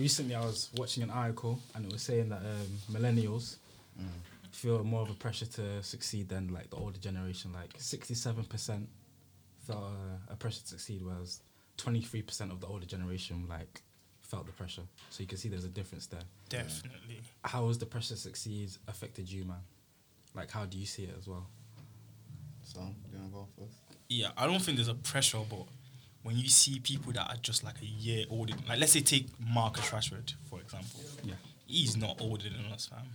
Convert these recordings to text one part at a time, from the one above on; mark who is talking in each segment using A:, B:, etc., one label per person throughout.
A: recently I was watching an article and it was saying that um, millennials
B: Mm.
A: feel more of a pressure to succeed than like the older generation. Like sixty-seven percent felt uh, a pressure to succeed, whereas twenty-three percent of the older generation like felt the pressure. So you can see there's a difference there.
C: Definitely.
A: How has the pressure to succeed affected you, man? Like, how do you see it as well?
B: So, you wanna go first?
C: Yeah, I don't think there's a pressure, but when you see people that are just like a year older, like let's say take Marcus Rashford for example.
A: Yeah.
C: He's not older than us, fam.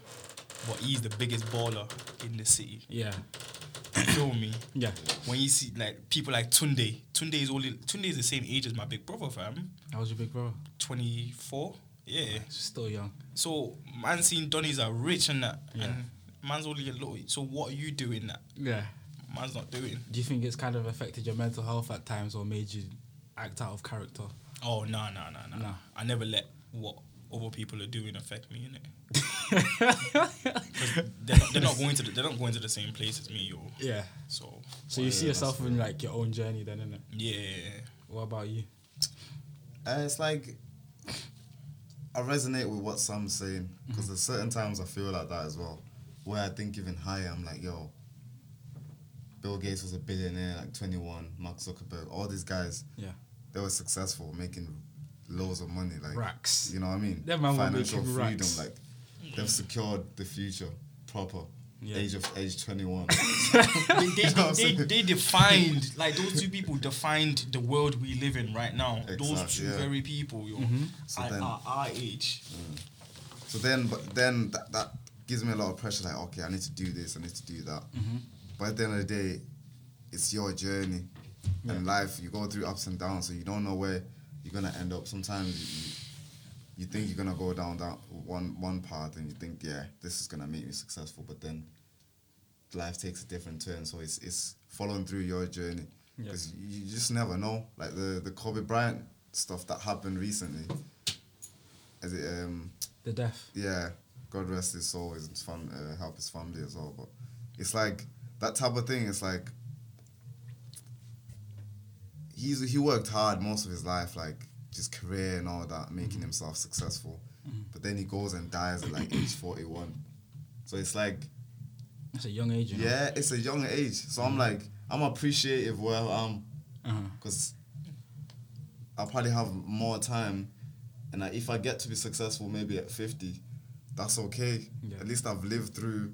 C: But he's the biggest baller in the city.
A: Yeah.
C: You feel me?
A: Yeah.
C: When you see like people like Tunde, Tunde is only Tunde is the same age as my big brother, fam.
A: How was your big brother?
C: Twenty four. Yeah.
A: Still young.
C: So man seen Donnies are rich and that
A: Yeah.
C: and man's only a little so what are you doing that
A: Yeah.
C: Man's not doing?
A: Do you think it's kind of affected your mental health at times or made you act out of character?
C: Oh no no no no.
A: Nah.
C: I never let what other people are doing affect me in it. they're not, they're not going to the, they're not going to the same place as me, yo.
A: Yeah.
C: So
A: So you see yourself in like your own journey then, innit?
C: yeah,
A: What about you?
B: Uh, it's like I resonate with what Sam's saying because there's certain times I feel like that as well, where I think even higher. I'm like, yo, Bill Gates was a billionaire, like 21. Mark Zuckerberg, all these guys,
A: Yeah.
B: they were successful, making loads of money, like
A: Racks.
B: You know what I mean?
A: Man
B: Financial freedom,
A: racks.
B: like they've secured the future, proper.
A: Yeah.
B: Age of age 21.
C: they, they, they, they, they defined like those two people defined the world we live in right now. those two
B: yeah.
C: very people, yo, mm-hmm.
B: So
C: at
B: then-
C: our, our age. Mm.
B: So then, but then that, that gives me a lot of pressure. Like, okay, I need to do this, I need to do that. Mm-hmm. But at the end of the day, it's your journey and life. You go through ups and downs, so you don't know where you're gonna end up. Sometimes you, you think you're gonna go down that one one path, and you think, yeah, this is gonna make me successful. But then life takes a different turn. So it's it's following through your journey
A: Yeah.
B: because you, you just never know. Like the the Kobe Bryant stuff that happened recently. As it um
A: The death.
B: yeah, God rest his soul, his fam- uh, help his family as well. But it's like that type of thing. is like he's he worked hard most of his life, like just career and all that, making mm-hmm. himself successful. Mm-hmm. But then he goes and dies at like age forty one. So it's like
A: it's a young age, you know?
B: yeah, it's a young age. So I'm mm-hmm. like I'm appreciative where I'm
A: Uh-huh.
B: because I'll probably have more time, and I, if I get to be successful, maybe at fifty, that's okay.
A: Yeah.
B: At least I've lived through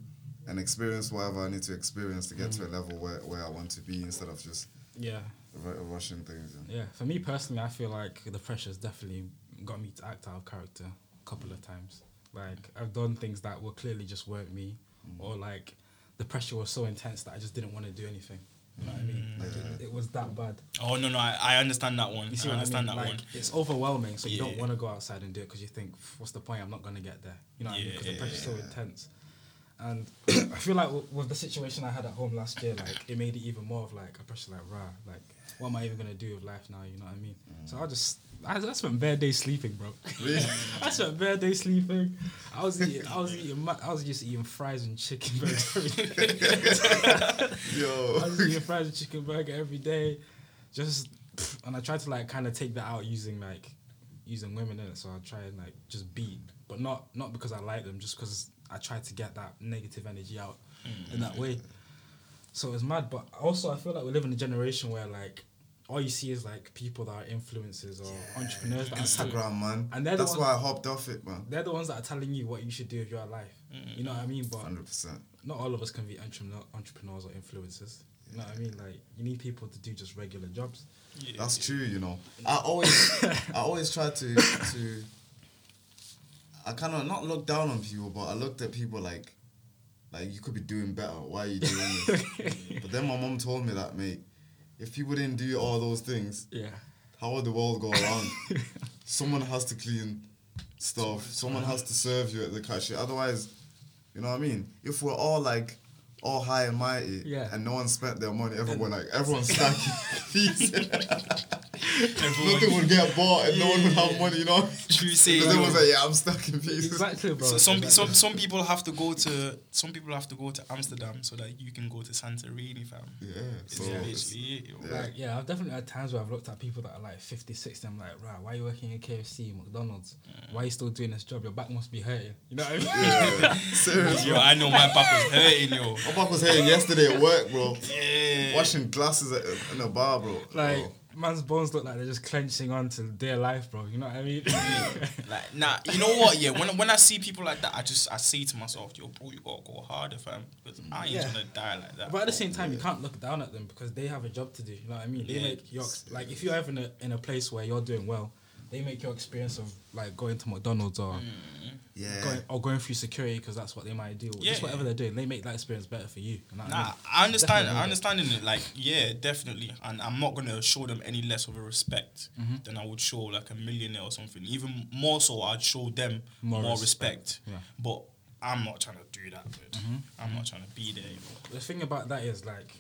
B: and experienced whatever I need to experience to get to a mm. level where, where I want to be instead of just
A: Yeah.
B: ru- rushing things. And
A: Yeah. For me personally, I feel like the pressure's definitely got me to act out of character a couple of times. Like, I've done things that were clearly just weren't me, mm. or like the pressure was so intense that I just didn't want to do anything. You know what I mean? Mm. Like, it, it was that bad.
C: Oh no no, I, I understand that one.
A: You see
C: I
A: what
C: understand
A: I mean?
C: that
A: like,
C: one.
A: It's overwhelming, so you don't want to go outside and do it because you think, what's the point? I'm not going to get there. You know what I mean? Because the
C: Yeah.
A: pressure's so intense. And I feel like w- with the situation I had at home last year, like it made it even more of like a pressure, like rah, like what am I even gonna do with life now? You know what I mean? So I just I, I spent bare days sleeping, bro.
B: Really?
A: I spent bare days sleeping. I was eating, I was eating, I was just eating fries and chicken burger every day.
B: Yo, I
A: was eating fries and chicken burger every day, just and I tried to like kind of take that out using like using women in it. So I try and like just beat, but not not because I like them, just because I tried to get that negative energy out in mm. that way. So it's mad, but also I feel like we live in a generation where like all you see is like people that are influencers or entrepreneurs that are
B: Instagram, man.
A: And they're the
B: That's
A: ones-
B: why I hopped off it, man.
A: they're the ones that are telling you what you should do with your life. You know what I mean? But
B: Hundred percent.
A: not all of us can be entrepreneur, entrepreneurs or influencers. You know what I mean? Like you need people to do just regular jobs.
C: Yeah.
B: That's true, you know. I always, I always try to, to. I kind of not look down on people, but I looked at people like, like you could be doing better. Why are you doing this? but then my mom told me that, mate, if people didn't do all those things,
A: Yeah.
B: how would the world go around? Someone has to clean stuff. Someone has to serve you at the cashier. Otherwise, you know what I mean. If we're all like all high and mighty,
A: Yeah.
B: and no one spent their money. Everyone like everyone's stacking fees.
C: Everyone,
B: Nothing would get bought, and no one would have money. You know,
C: true say.
B: because everyone's like, yeah, I'm stacking fees.
A: Exactly, bro.
C: So some
A: exactly.
C: some some people have to go to some people have to go to Amsterdam so that you can go to Santorini, fam.
B: Yeah,
C: It's
B: so it's-
C: literally it.
B: Yeah.
A: Like, yeah, I've definitely had times where I've looked at people that are like 50, 60. I'm like, right, why are you working at KFC, McDonald's? Why are you still doing this job? Your back must be hurting. You know what I mean?
B: yeah, serious.
C: Yo, I know my back was hurting, yo.
B: My back was hurting yesterday at work, bro.
C: Yeah.
B: Washing glasses at, in a bar, bro.
A: Like,
B: Bro.
A: man's bones look like they're just clenching on to their life, bro. You know what I mean?
C: Like, nah, you know what? Yeah, when when I see people like that, I just I say to myself, yo, bro, you gotta go harder, fam, because I ain't
A: Yeah.
C: gonna die like that.
A: But at the same time, you can't look down at them because they have a job to do. You know what I mean? They
C: Yeah.
A: make your like if you're ever in a, in a place where you're doing well, they make your experience of like going to McDonald's or
B: yeah.
A: going or going through security because that's what they might do.
C: Yeah.
A: Just whatever they're doing, they make that experience better for you. You know what I
C: Nah,
A: mean?
C: I understand.
A: Definitely.
C: I understand in it. Like, yeah, definitely. And I'm not gonna show them any less of a respect
A: Mm-hmm.
C: than I would show like a millionaire or something. Even more so, I'd show them
A: More
C: more,
A: respect.
C: respect.
A: Yeah. Mm-hmm.
C: But I'm not trying to do that. Dude. I'm not trying to be there. You know?
A: The thing about that is like,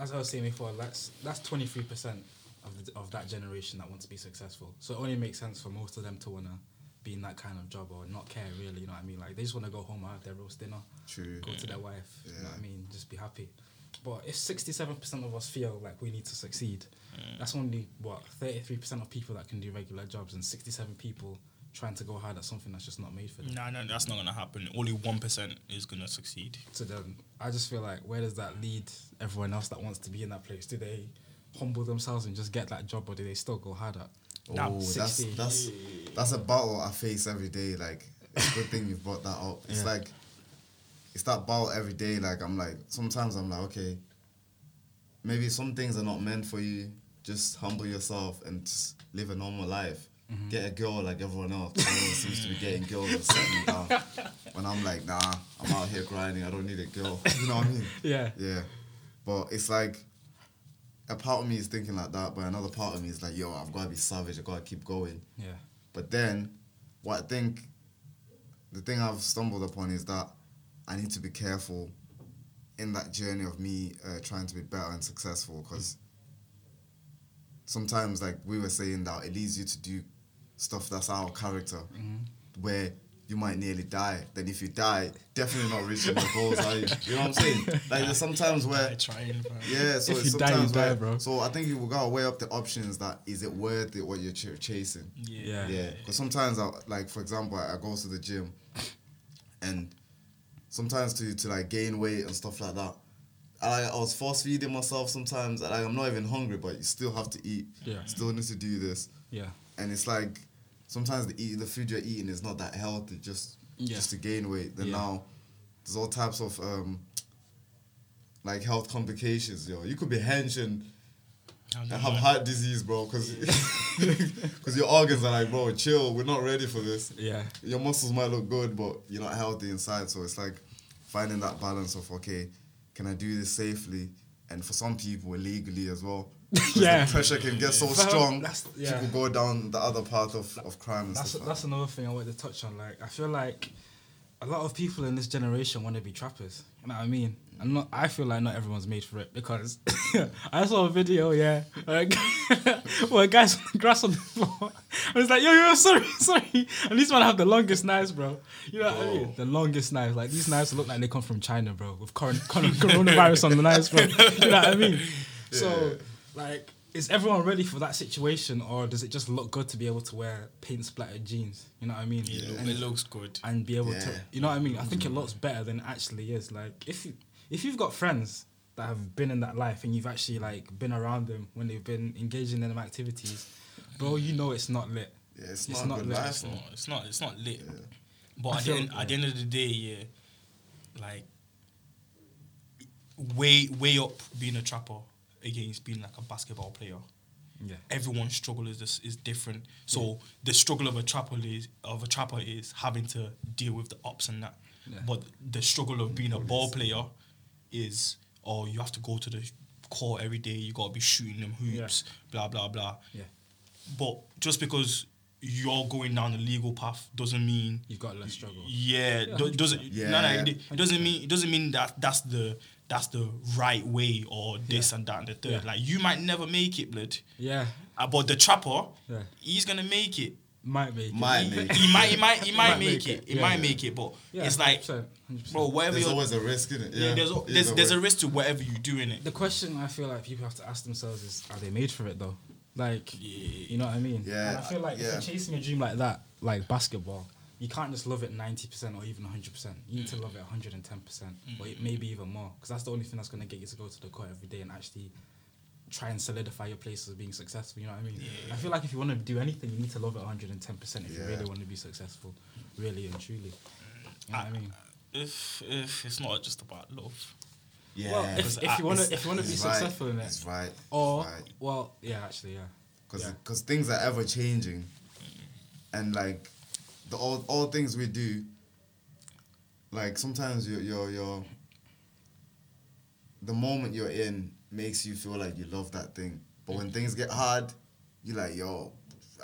A: as I was saying before, that's that's twenty three percent of the, of that generation that want to be successful. So it only makes sense for most of them to wanna be in that kind of job or not care really. You know what I mean? Like they just wanna go home, have their roast dinner,
B: True.
A: go to their wife. You know what I mean? Just be happy. But if sixty seven percent of us feel like we need to succeed, mm. that's only what thirty three percent of people that can do regular jobs, and sixty seven people trying to go hard at something that's just not made for them.
C: No, no, that's not gonna happen. Only one percent is gonna succeed.
A: So then I just feel like where does that lead everyone else that wants to be in that place? Do they humble themselves and just get that job, or do they still go hard at?
B: Oh, that's
A: 60.
B: that's that's a battle I face every day. Like, it's a good thing you've brought that up. It's
A: Yeah.
B: like it's that battle every day. Like, I'm like sometimes I'm like, okay, maybe some things are not meant for you. Just humble yourself and just live a normal life.
A: Mm-hmm.
B: Get a girl like everyone else. Everyone seems to be getting girls and settling down. When I'm like, nah, I'm out here grinding. I don't need a girl. You know what I mean?
A: Yeah.
B: Yeah. But it's like a part of me is thinking like that, but another part of me is like, yo, I've got to be savage. I've got to keep going.
A: Yeah.
B: But then, what I think, the thing I've stumbled upon is that I need to be careful in that journey of me uh, trying to be better and successful because sometimes, like we were saying, that it leads you to do stuff that's out of character where you might nearly die. Then if you die, definitely not reaching your goals, are you? You know what I'm saying? Like there's sometimes where
C: I trying,
B: yeah, so
A: If
B: it's
A: you die, you
B: sometimes
A: die,
B: where,
A: bro.
B: So I think you gotta weigh up the options. That is it worth it? What you're ch- chasing?
C: Yeah.
A: Yeah.
B: Yeah, because sometimes, I, like for example, I, I go to the gym, and sometimes to to like gain weight and stuff like that, I I was force feeding myself sometimes. Like I'm not even hungry, but you still have to eat.
A: Yeah.
B: Still need to do this,
A: Yeah.
B: and it's like sometimes the eat the food you're eating is not that healthy. Just
A: Yeah.
B: just to gain weight. Then
A: Yeah.
B: now there's all types of um like health complications. Yo, you could be hench and and have heart disease, bro, because your organs are like, bro, chill. We're not ready for this.
A: Yeah.
B: Your muscles might look good, but you're not healthy inside. So it's like finding that balance of okay, can I do this safely? And for some people, illegally as well.
A: Yeah.
B: The pressure can get so strong.
A: yeah.
B: People go down the other path of, of crime and
A: That's
B: stuff.
A: that's another thing I wanted to touch on. Like I feel like a lot of people in this generation want to be trappers. You know what I mean? And not I feel like not everyone's made for it because I saw a video, yeah, like, where a guy's grass on the floor. I was like, yo, yo, sorry, sorry. And these man have the longest knives, bro. You know what I mean? The longest knives. Like these knives look like they come from China, bro, with coron- coronavirus on the knives, bro. You know what I mean? So, like, is everyone ready for that situation, or does it just look good to be able to wear paint splattered jeans? You know what I mean?
C: It, look-
A: And-
C: it looks good.
A: and be able to you know what I mean? I think it mm-hmm. looks better than it actually is. Like if you if you've got friends that have been in that life and you've actually like been around them when they've been engaging in them activities, bro, you know it's not lit.
B: yeah, it's,
A: it's
B: not,
A: not
B: good
A: lit.
C: It's not. It's not. It's not lit.
B: Yeah.
C: But
A: I
C: at the,
A: feel-
C: end, at the end of the day, yeah, like way way up being a trapper against being like a basketball player.
A: Yeah.
C: Everyone's struggle is this, is different. So the struggle of a trapper is of a trapper is having to deal with the ups and that.
A: Yeah.
C: But the struggle of being a ball player is oh you have to go to the court every day. You got to be shooting them hoops. Blah blah blah.
A: Yeah.
C: But just because you're going down the legal path doesn't mean
A: You've got less struggle.
C: yeah,
A: Yeah,
C: do- doesn't
B: Yeah.
C: no, no, it, it doesn't mean it doesn't mean that that's the that's the right way or this and that and the third.
A: Yeah.
C: Like you might never make it, blood.
A: Yeah,
C: Uh, but the trapper,
A: Yeah.
C: he's gonna make it.
A: might make it.
B: Might
C: He,
B: make
C: he might, he might, he might
A: Might
C: make
A: make
C: it.
A: it.
C: He
A: Yeah,
C: might
A: yeah.
C: make it, but
A: Yeah,
C: it's like,
A: 100%, 100%.
C: bro, whatever
B: There's
C: you're,
B: always a risk in it.
C: yeah,
B: Yeah,
C: there's, there's, there's a risk to whatever you do in it.
A: The question I feel like people have to ask themselves is, are they made for it though? Like, you know what I mean?
B: Yeah,
A: And I feel like
B: yeah.
A: if you're chasing a dream like that, like basketball, you can't just love it ninety percent or even hundred percent. You need to mm. love it hundred and ten percent, or
C: Mm.
A: maybe even more, because that's the only thing that's gonna get you to go to the court every day and actually try and solidify your place as being successful. You know what I mean? I feel like if you want to do anything, you need to love it hundred and ten percent if you really want to be successful, really and truly. You know what I uh, mean?
C: If if it's not just about love,
B: Yeah.
A: Well, if, if you want to, if you want to be
B: right,
A: successful in it,
B: It's right.
A: or
B: it's right.
A: well, yeah, actually, yeah.
B: because
A: Yeah.
B: things are ever changing, mm. and like the all all things we do. Like sometimes you're you're, you're the moment you're in makes you feel like you love that thing, but when things get hard, you're like, yo,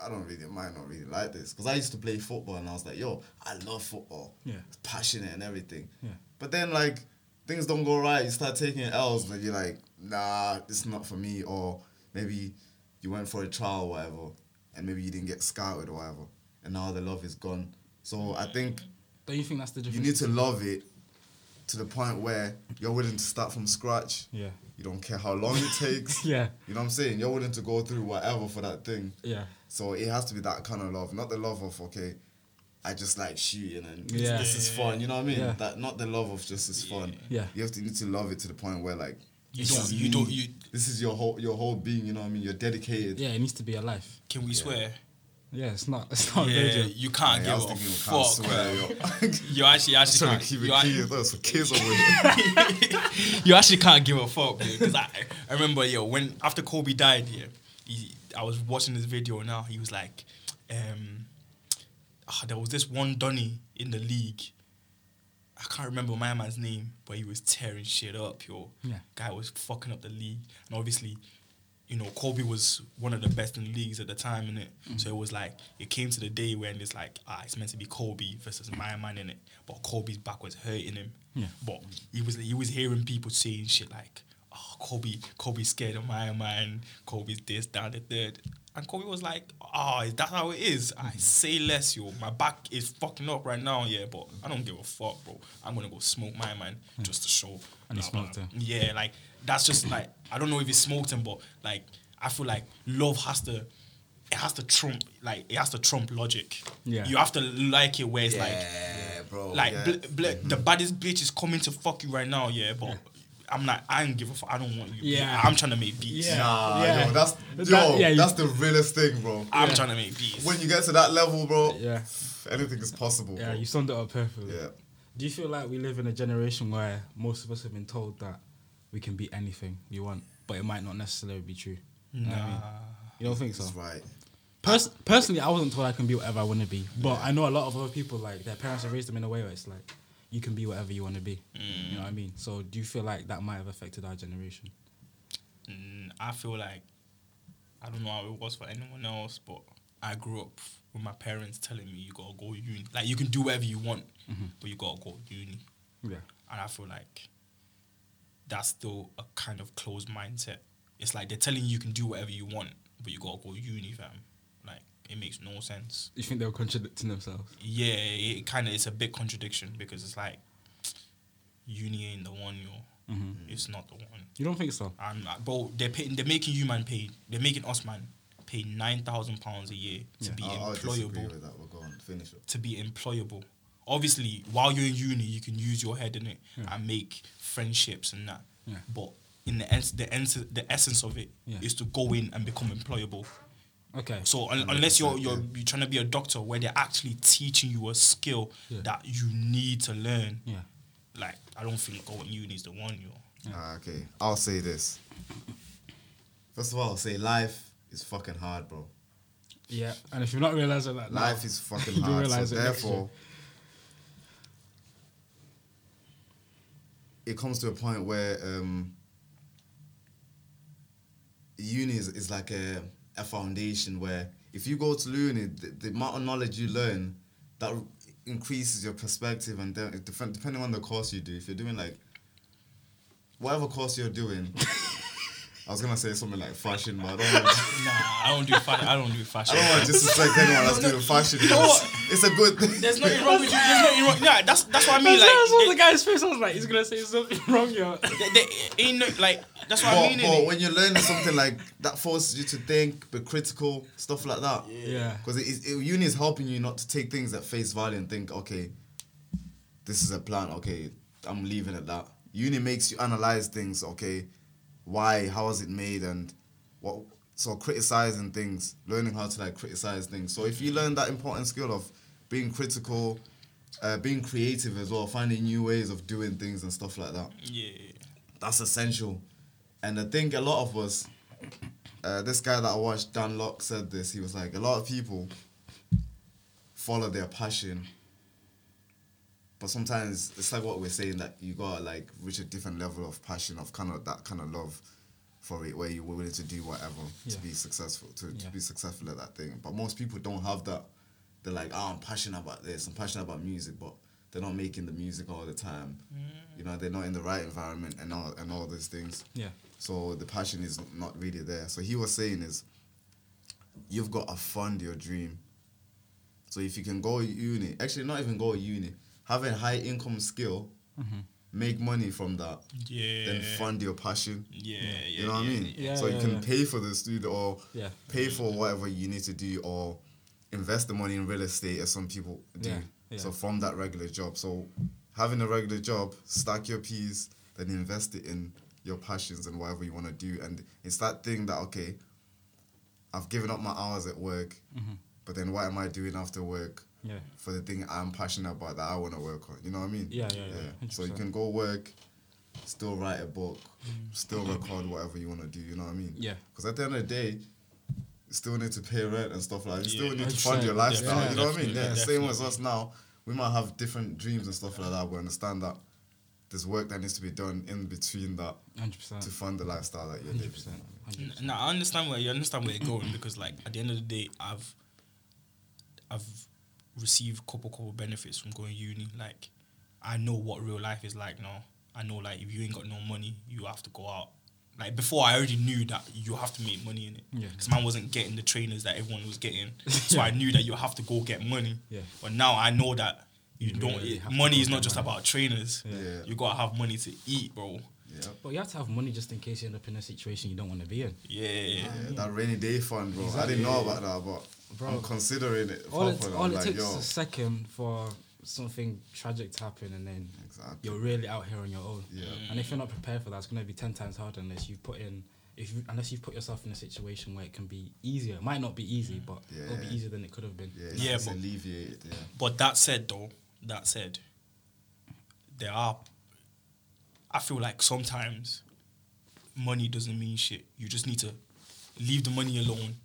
B: I don't really mind, I might not really like this because I used to play football and I was like, yo, I love football,
A: Yeah.
B: it's passionate and everything.
A: Yeah.
B: But then like things don't go right, you start taking L's, and you're like, nah, it's not for me, or maybe you went for a trial or whatever, and maybe you didn't get scouted or whatever, and now the love is gone. So I think
A: Don't you think that's the difference?
B: you need to love it to the point where you're willing to start from scratch.
A: Yeah.
B: You don't care how long it takes.
A: Yeah.
B: You know what I'm saying? You're willing to go through whatever for that thing.
A: Yeah.
B: So it has to be that kind of love, not the love of okay, I just like shooting and this-
A: Yeah.
B: this is fun. You know what I mean?
A: Yeah.
B: That not the love of just it's fun.
A: Yeah.
B: You have to need to love it to the point where like
C: You
B: this
C: don't-
B: is
C: you
B: me.
C: don't- you-
B: This is your whole your whole being. You know what I mean? You're dedicated.
A: Yeah, it needs to be a life.
C: can we swear?
A: Yeah, it's not. It's not
C: Yeah,
A: radio.
C: you can't
B: Yeah,
C: give
B: was
C: a
B: thinking we can't
C: fuck.
B: swear, yo.
C: You actually, actually
B: Trying
C: can't.
B: keep
C: you
B: it
C: act-
B: clean. Those for kids over here.
C: you actually can't give a fuck because I, I remember yo when after Kobe died yeah he, I was watching this video now he was like um ah, there was this one Donny in the league I can't remember my man's name but he was tearing shit up yo
A: Yeah.
C: guy was fucking up the league and obviously you know Kobe was one of the best in the leagues at the time in it mm-hmm. so it was like it came to the day when it's like ah it's meant to be Kobe versus my man in it but Kobe's back was hurting him
A: Yeah.
C: but he was he was hearing people saying shit like, "Oh, Kobe, Kobe's scared of my man. Kobe's this, that, the third. And Kobe was like, "Oh, is that how it is? I mm-hmm. say less, yo. My back is fucking up right now, yeah, but I don't give a fuck, bro. I'm gonna go smoke my man mm. just to show."
A: And he smoked him.
C: Yeah, like that's just like I don't know if he smoked him, but like I feel like love has to. It has to trump, like it has to trump logic.
A: Yeah.
C: you have to like it where it's like,
B: yeah, bro.
C: like
B: yeah.
C: bl- bl- mm-hmm. the baddest bitch is coming to fuck you right now, yeah. But I'm like, I don't give a fuck. I don't want you.
A: Yeah.
C: I'm trying to make beats.
A: Yeah.
B: Nah,
A: Yeah.
B: yo, that's
A: That-
B: yo,
A: yeah, you-
B: that's the realest thing, bro.
C: I'm
A: Yeah.
C: trying to make beats.
B: When you get to that level, bro,
A: Yeah.
B: anything is possible.
A: Yeah,
B: bro.
A: you summed it up perfectly.
B: Yeah.
A: Do you feel like we live in a generation where most of us have been told that we can be anything we want, but it might not necessarily be true? You know I mean? You don't think so?
B: That's right.
A: Pers- personally, I wasn't told I can be whatever I want to be, but I know a lot of other people like their parents have raised them in a way where it's like you can be whatever you want to be. You know what I mean? So do you feel like that might have affected our generation?
C: Mm, I feel like I don't know how it was for anyone else, but I grew up with my parents telling me you gotta go uni. Like you can do whatever you want, but you gotta go uni.
A: Yeah.
C: And I feel like that's still a kind of closed mindset. It's like they're telling you you can do whatever you want, but you gotta go uni, fam. Like it makes no sense.
A: You think they were contradicting themselves?
C: Yeah, it kind of it's a big contradiction because it's like uni ain't the one, yo. It's not the one.
A: You don't think so?
C: And uh, bro, they're paying, they're making you man pay. They're making us man pay nine thousand pounds a year to be
B: I'll, I'll
C: employable.
B: with that. We're going finish it.
C: To be employable. Obviously, while you're in uni, you can use your head in it and make friendships and that.
A: Yeah.
C: But in the ens- the ens- the essence of it is
A: Yeah.
C: to go in and become employable.
A: Okay.
C: So un- unless you're you're
B: yeah.
C: you're trying to be a doctor where they're actually teaching you a skill
A: Yeah.
C: that you need to learn,
A: Yeah.
C: like I don't think going uni is the one, yo.
B: Ah, okay, I'll say this. First of all, I'll say life is fucking hard, bro.
A: Yeah. And if you're not realizing that, now,
B: Life is fucking
A: You'll
B: hard.
A: realise
B: So
A: it next
B: therefore, it comes to a point where um, uni is, is like a, a foundation where if you go to uni, the, the amount of knowledge you learn that increases your perspective and then depending on the course you do. If you're doing like whatever course you're doing. I was gonna say something like fashion, but I don't want.
C: Nah, I don't do fashion. I don't do fashion.
B: I don't want to disrespect anyone that's doing fashion.
C: know?
B: It's, it's a good thing.
C: There's nothing wrong with you. There's nothing wrong. Yeah, that's that's what I mean.
A: That's I saw the guy's face. I was like, he's gonna say something wrong here.
C: there, there ain't no, like that's what I mean.
B: but when you're learning something like that forces you to think, be critical, stuff like that.
A: Yeah.
B: Because it, it, uni is helping you not to take things at face value and think, okay, this is a plan. Okay, I'm leaving it that. Uni makes you analyze things. Okay, why? How was it made? And what? So criticizing things, learning how to like criticize things. So if you learn that important skill of being critical, uh, being creative as well, finding new ways of doing things and stuff like that
C: Yeah.
B: that's essential. And I think a lot of us, uh, this guy that I watched, Dan Lok, said this. He was like, a lot of people follow their passion, but sometimes it's like what we're saying that you gotta like reach a different level of passion, of kind of that kind of love for it, where you're willing to do whatever to be successful, to, to be successful at that thing. But most people don't have that. They're like, oh, I'm passionate about this, I'm passionate about music, but they're not making the music all the time. You know, they're not in the right environment and all and all these things.
A: Yeah.
B: So the passion is not really there. So he was saying is, you've got to fund your dream. So if you can go uni, actually not even go uni, have a high income skill, make money from that,
C: Yeah.
B: then fund your passion.
C: Yeah. Yeah.
B: You know what I mean?
A: Yeah,
B: so you can
A: yeah.
B: pay for the studio or
A: Yeah.
B: pay for whatever you need to do or invest the money in real estate as some people do.
A: Yeah, yeah.
B: So from that regular job. So having a regular job, stack your P's, then invest it in your passions and whatever you want to do. And it's that thing that okay, I've given up my hours at work,
A: Mm-hmm.
B: but then what am I doing after work?
A: Yeah.
B: For the thing I'm passionate about that I want to work on. You know what I mean?
A: Yeah, yeah, yeah,
B: So you can go work, still write a book, mm. still record whatever you want to do. You know what I mean?
A: Yeah.
B: Because at the end of the day, you still need to pay rent and stuff like that. You
C: Yeah,
B: still need to fund your lifestyle.
A: yeah,
B: you know what I mean?
C: definitely,
B: Yeah. Same as us now. We might have different dreams and stuff like that. We understand that there's work that needs to be done in between that
A: Hundred percent.
B: to fund the lifestyle that you're
A: Hundred
B: living.
A: percent.
C: N- Now I understand where you understand where you're going because like at the end of the day, I've I've received couple couple benefits from going uni. Like I know what real life is like now. I know like if you ain't got no money, you have to go out. Like before, I already knew that you have to make money in it.
A: Yeah.
C: Because man wasn't getting the trainers that everyone was getting, so I knew that you have to go get money.
A: Yeah.
C: But now I know that you,
A: You
C: don't.
A: really
C: it- money is not just
A: money.
C: about trainers.
B: Yeah.
C: You gotta have money to eat, bro.
B: Yeah.
A: But you have to have money just in case you end up in a situation you don't want to be in.
C: Yeah.
B: Yeah, that rainy day fund, bro. I didn't know about that, but
A: Bro.
B: I'm considering it.
A: All it, all it
B: like,
A: takes
B: yo,
A: is a second for something tragic to happen, and then
B: Exactly.
A: you're really out here on your own.
B: Yeah.
A: And if you're not prepared for that, it's gonna be ten times harder unless you put in. If you, unless you've put yourself in a situation where it can be easier, it might not be easy, but it'll be easier than it could have been.
B: Yeah,
C: Yeah, but-
B: alleviated. Yeah.
C: But that said, though, that said, there are. I feel like sometimes money doesn't mean shit. You just need to leave the money alone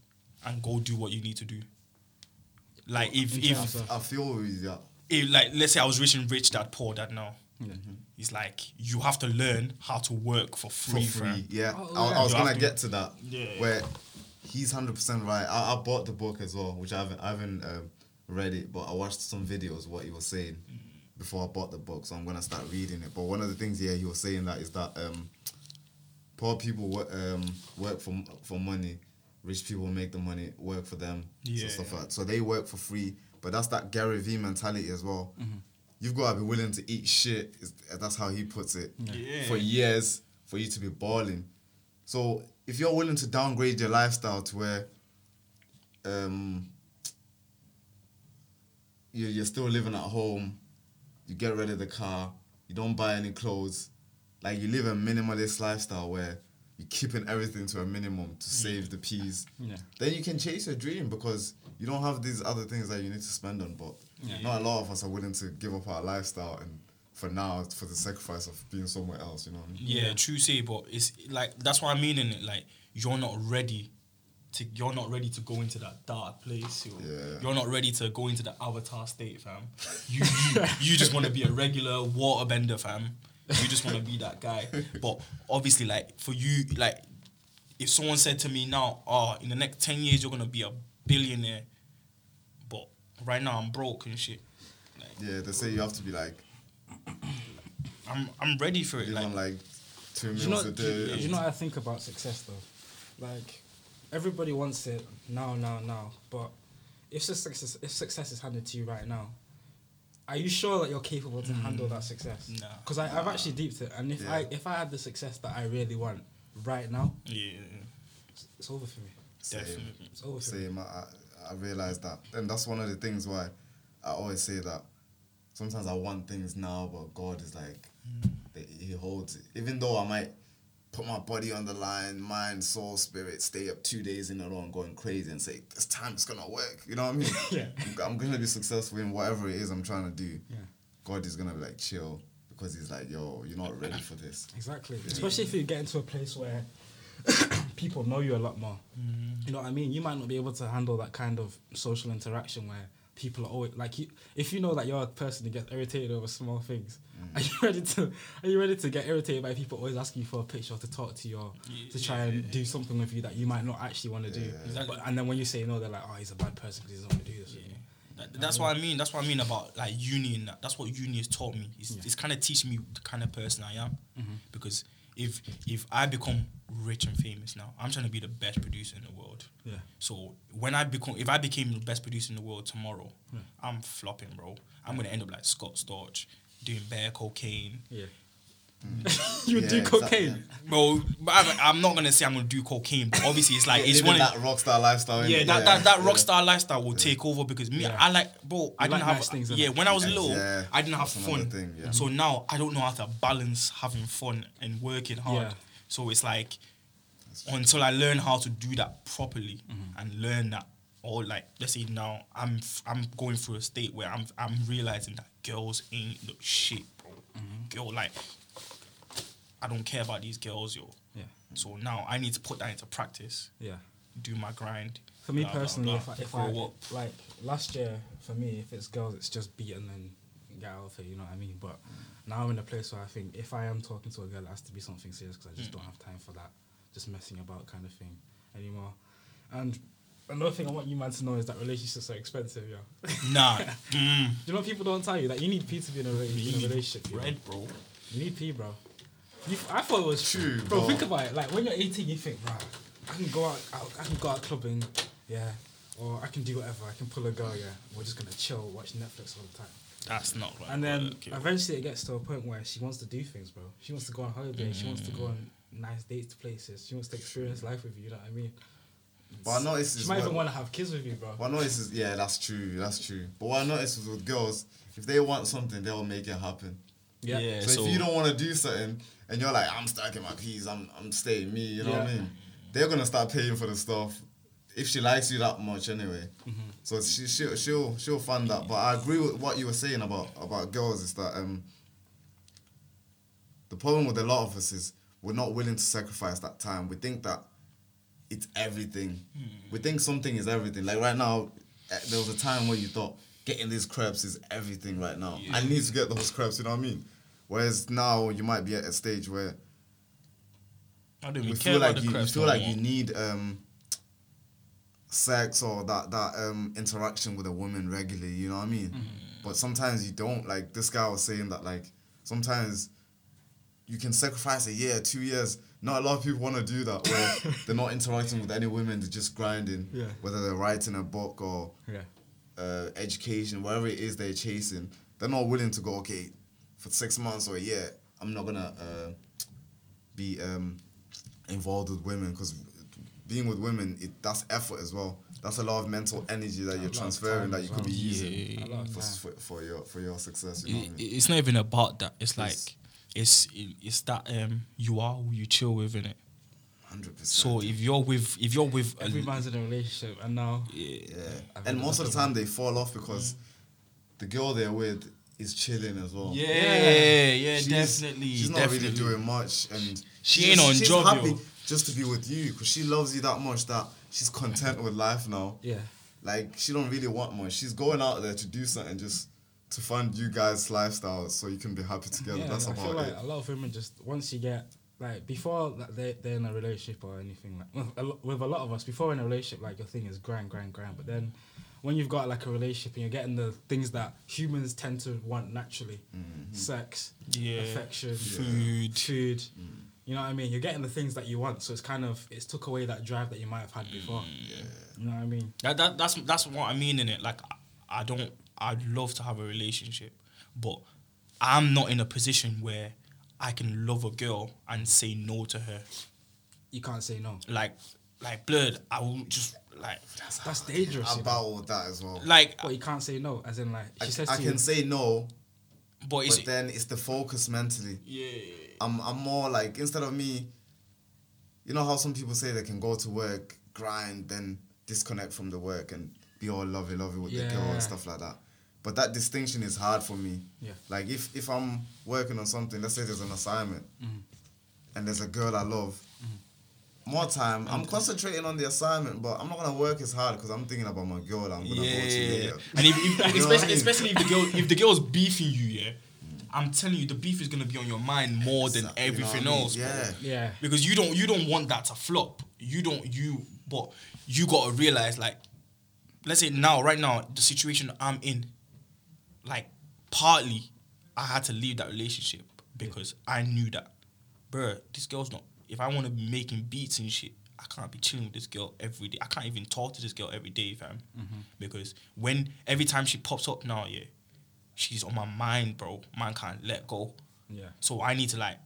C: and go do what you need to do. Like if if,
B: I feel with that.
C: if like let's say I was rich and rich that poor that now.
A: Yeah.
C: It's like you have to learn how to work for
B: for
C: free.
B: free. Yeah,
A: Oh,
B: I,
A: yeah.
B: I was
C: You
B: gonna
C: to-
B: get to that.
C: Yeah.
B: where he's hundred percent right. I, I bought the book as well, which I haven't I haven't um, read it, but I watched some videos what he was saying before I bought the book, so I'm gonna start reading it. But one of the things, yeah, he was saying that is that um, poor people work um, work for for money, rich people make the money work for them.
C: Yeah.
B: So stuff like that. So they work for free, but that's that Gary Vee mentality as well.
C: Mm-hmm.
B: You've got to be willing to eat shit. That's how he puts it.
C: Yeah.
B: For years, for you to be balling. So if you're willing to downgrade your lifestyle to where um you you're still living at home, you get rid of the car, you don't buy any clothes, like you live a minimalist lifestyle where you're keeping everything to a minimum to mm. save the peas,
A: Yeah.
B: then you can chase your dream because you don't have these other things that you need to spend on. But
A: Yeah.
B: not a lot of us are willing to give up our lifestyle and for now for the sacrifice of being somewhere else. You know I mean?
C: Yeah, true say, but it's like that's what I mean in it. Like you're not ready to you're not ready to go into that dark place. You're,
B: Yeah.
C: you're not ready to go into the avatar state, fam. You you, you just want to be a regular waterbender, fam. You just want to be that guy. But obviously, like for you, like if someone said to me now, oh, in the next ten years you're gonna be a billionaire, but right now I'm broke and shit. Like,
B: Yeah, they say you have to be like
C: I'm I'm ready for it. Like,
B: like two
A: Do you
B: meals
A: know,
B: a
A: do you-
B: day.
A: do you know what I think about success though? Like everybody wants it now, now, now. But if success, if success is handed to you right now, are you sure that you're capable to handle mm. that success?
C: Nah.
A: Because I've actually deeped it, and if I
B: Yeah.
A: if I had the success that I really want right now,
C: Yeah,
A: it's, it's over for me.
B: Same.
C: definitely.
A: It's over for.
B: Same. I, I, I realized that. And that's one of the things why I always say that sometimes I want things now, but God is like, mm. that He holds it. Even though I might put my body on the line, mind, soul, spirit, stay up two days in a row and going crazy and say, this time it's going to work. You know what I mean?
A: Yeah.
B: I'm, I'm going to be successful in whatever it is I'm trying to do.
A: Yeah.
B: God is going to be like, chill. Because He's like, yo, you're not ready for this.
A: Exactly. Especially if you get into a place where people know you a lot more. Mm-hmm. You know what I mean? You might not be able to handle that kind of social interaction where people are always like you. If you know that you're a person who gets irritated over small things, are you ready to? Are you ready to get irritated by people always asking you for a picture to talk to you or to try and do something with you that you might not actually want to do?
C: Exactly.
A: But, and then when you say no, they're like, oh, he's a bad person because he doesn't want to do this. with me."
C: That- That's what I mean. That's what I mean about like uni and that. That's what uni has taught me. It's, it's kind of teaching me the kind of person I am.
A: Mm-hmm.
C: Because if if I become rich and famous now, I'm trying to be the best producer in the world.
A: Yeah.
C: So when I become, if I became the best producer in the world tomorrow, I'm flopping, bro. I'm gonna end up like Scott Storch, doing bare cocaine.
A: Yeah. you
B: Yeah,
A: do
B: exactly,
A: cocaine.
C: Bro, but I'm, I'm not gonna say I'm gonna do cocaine, but obviously it's like it's one of
B: that rock star lifestyle.
C: yeah,
B: innit?
C: that, that, that rock star lifestyle will take over because me,
A: Yeah.
C: I like, bro, I
A: You
C: didn't
A: like
C: have,
A: nice things,
C: yeah, when I was
B: Yeah,
C: little,
B: yeah,
C: I didn't have
B: that's
C: fun.
B: thing, yeah.
C: So now I don't know how to balance having fun and working hard.
A: Yeah.
C: So it's like, until I learn how to do that properly
A: Mm-hmm.
C: and learn that, or like, let's say now I'm I'm going through a state where I'm I'm realizing that girls ain't the shit, bro.
A: Mm-hmm.
C: Girl, like, I don't care about these girls, yo.
A: Yeah.
C: So now I need to put that into practice,
A: Yeah.
C: do my grind.
A: For me
C: blah, blah,
A: personally,
C: blah,
A: if I, if I
C: up.
A: like last year, for me, if it's girls, it's just beat and then get out of it. You know what I mean? But now I'm in a place where I think if I am talking to a girl, it has to be something serious because I just don't have time for that, just messing about kind of thing anymore. And another thing I want you man to know is that relationships are expensive, yeah.
C: Nah, mm,
A: Do you know what people don't tell you that you need P to be in a, in a relationship? know?
C: bro.
A: You need P, bro. You, I thought it was
B: True,
A: bro.
B: bro.
A: Think about it. Like when you're 18, you think, bro, I can go out, out, I can go out clubbing, yeah, or I can do whatever. I can pull a girl, yeah. We're just gonna chill, watch Netflix all the time.
C: That's not right.
A: And then
C: okay.
A: eventually it gets to a point where she wants to do things, bro. She wants to go on holiday. She wants to go on nice dates to places. She wants to experience life with you. You know what I mean?
B: But I noticed
A: She
B: is
A: might even want to have kids with you, bro.
B: What I notice is yeah, that's true, that's true. But what I noticed is with girls, if they want something, they'll make it happen.
A: Yeah.
C: Yeah.
B: So,
C: so
B: if you don't want to do something and you're like, I'm stacking my keys, I'm I'm staying me, you know what I mean? They're gonna start paying for the stuff if she likes you that much anyway.
A: Mm-hmm.
B: So she she'll she'll she'll fund that. But I agree with what you were saying about about girls is that um the problem with a lot of us is we're not willing to sacrifice that time. We think that it's everything. We think something is everything. Like right now, eh, there was a time where you thought getting these crepes is everything right now. I need to get those crepes, you know what I mean? Whereas now you might be at a stage where
C: I don't even care
B: feel like you, you feel like you need um sex or that that um interaction with a woman regularly, you know what I mean?
C: Mm-hmm.
B: But sometimes you don't. Like this guy was saying that like sometimes you can sacrifice a year, two years. Not a lot of people want to do that where they're not interacting with any women, they're just grinding.
A: Yeah.
B: Whether they're writing a book or
A: Yeah.
B: uh, education, whatever it is they're chasing, they're not willing to go, okay, for six months or a year, I'm not gonna uh, be um, involved with women because being with women, it, that's effort as well. That's a lot of mental energy that you're transferring that you could
A: well.
B: be using
A: A lot of
B: for, for, for your for your success. You know
C: It-
B: what I mean?
C: it's not even about that. It's like
B: It's-
C: it's that um you are who you chill with, innit?
B: Hundred percent.
C: So if you're with if you're with a,
A: man's in a relationship, and now
C: yeah,
B: yeah, and most of the time they fall off because the girl they're with is chilling as well.
C: yeah, yeah,
B: She's-
C: definitely.
B: She's not
C: definitely.
B: really doing much, and
C: She
B: she's
C: ain't on
B: she's
C: job,
B: happy
C: yo.
B: just to be with you because she loves you that much that she's content with life now.
A: yeah.
B: Like she don't really want much. She's going out there to do something just to fund you guys' lifestyle so you can be happy together.
A: Yeah,
B: That's
A: I
B: about
A: feel like
B: it.
A: a lot of women just once you get like before like, they they're in a relationship or anything like well, a lo- with a lot of us before in a relationship like your thing is grand grand grand but then when you've got like a relationship and you're getting the things that humans tend to want naturally
B: Mm-hmm.
A: sex
C: Yeah.
A: affection
C: Food.
A: food
B: Mm.
A: You know what I mean? You're getting the things that you want, so it's kind of it's took away that drive that you might have had before.
B: Yeah.
A: You know what I mean?
C: That, that that's that's what I mean in it. Like I, I don't I'd love to have a relationship, but I'm not in a position where I can love a girl and say no to her.
A: You can't say no.
C: Like like blood, I will just like
A: That's dangerous.
B: I
A: you know?
B: battle with that as well.
C: like
A: But you can't say no, as in like
B: I,
A: she says
B: I
A: to
B: can
A: you.
B: say no,
C: but
B: but then it's the focus mentally.
C: yeah.
B: I'm I'm more like instead of me, you know how some people say they can go to work, grind, then disconnect from the work and be all lovey lovey with the girl and stuff like that. But that distinction is hard for me.
A: Yeah.
B: Like if if I'm working on something, let's say there's an assignment,
A: Mhm.
B: and there's a girl I love.
A: Mm-hmm.
B: More time, I'm concentrating on the assignment, but I'm not gonna work as hard because I'm thinking about my girl that I'm gonna go to
C: Yeah,
B: later.
C: and if, if,
B: You know I
C: especially,
B: mean?
C: especially if the girl if the girl's beefing you, yeah, I'm telling you, the beef is gonna be on your mind more than
B: Exactly, you know
C: everything
B: I mean?
C: else. bro.
B: Yeah.
A: Yeah.
C: because you don't you don't want that to flop. You don't you but you gotta realize like let's say now right now the situation I'm in, like partly I had to leave that relationship because I knew that, bro, this girl's not. If I want to be making beats and shit, I can't be chilling with this girl every day. I can't even talk to this girl every day, fam. Because when every time she pops up now, yeah, she's on my mind, bro. Man can't let go.
A: Yeah.
C: So I need to like,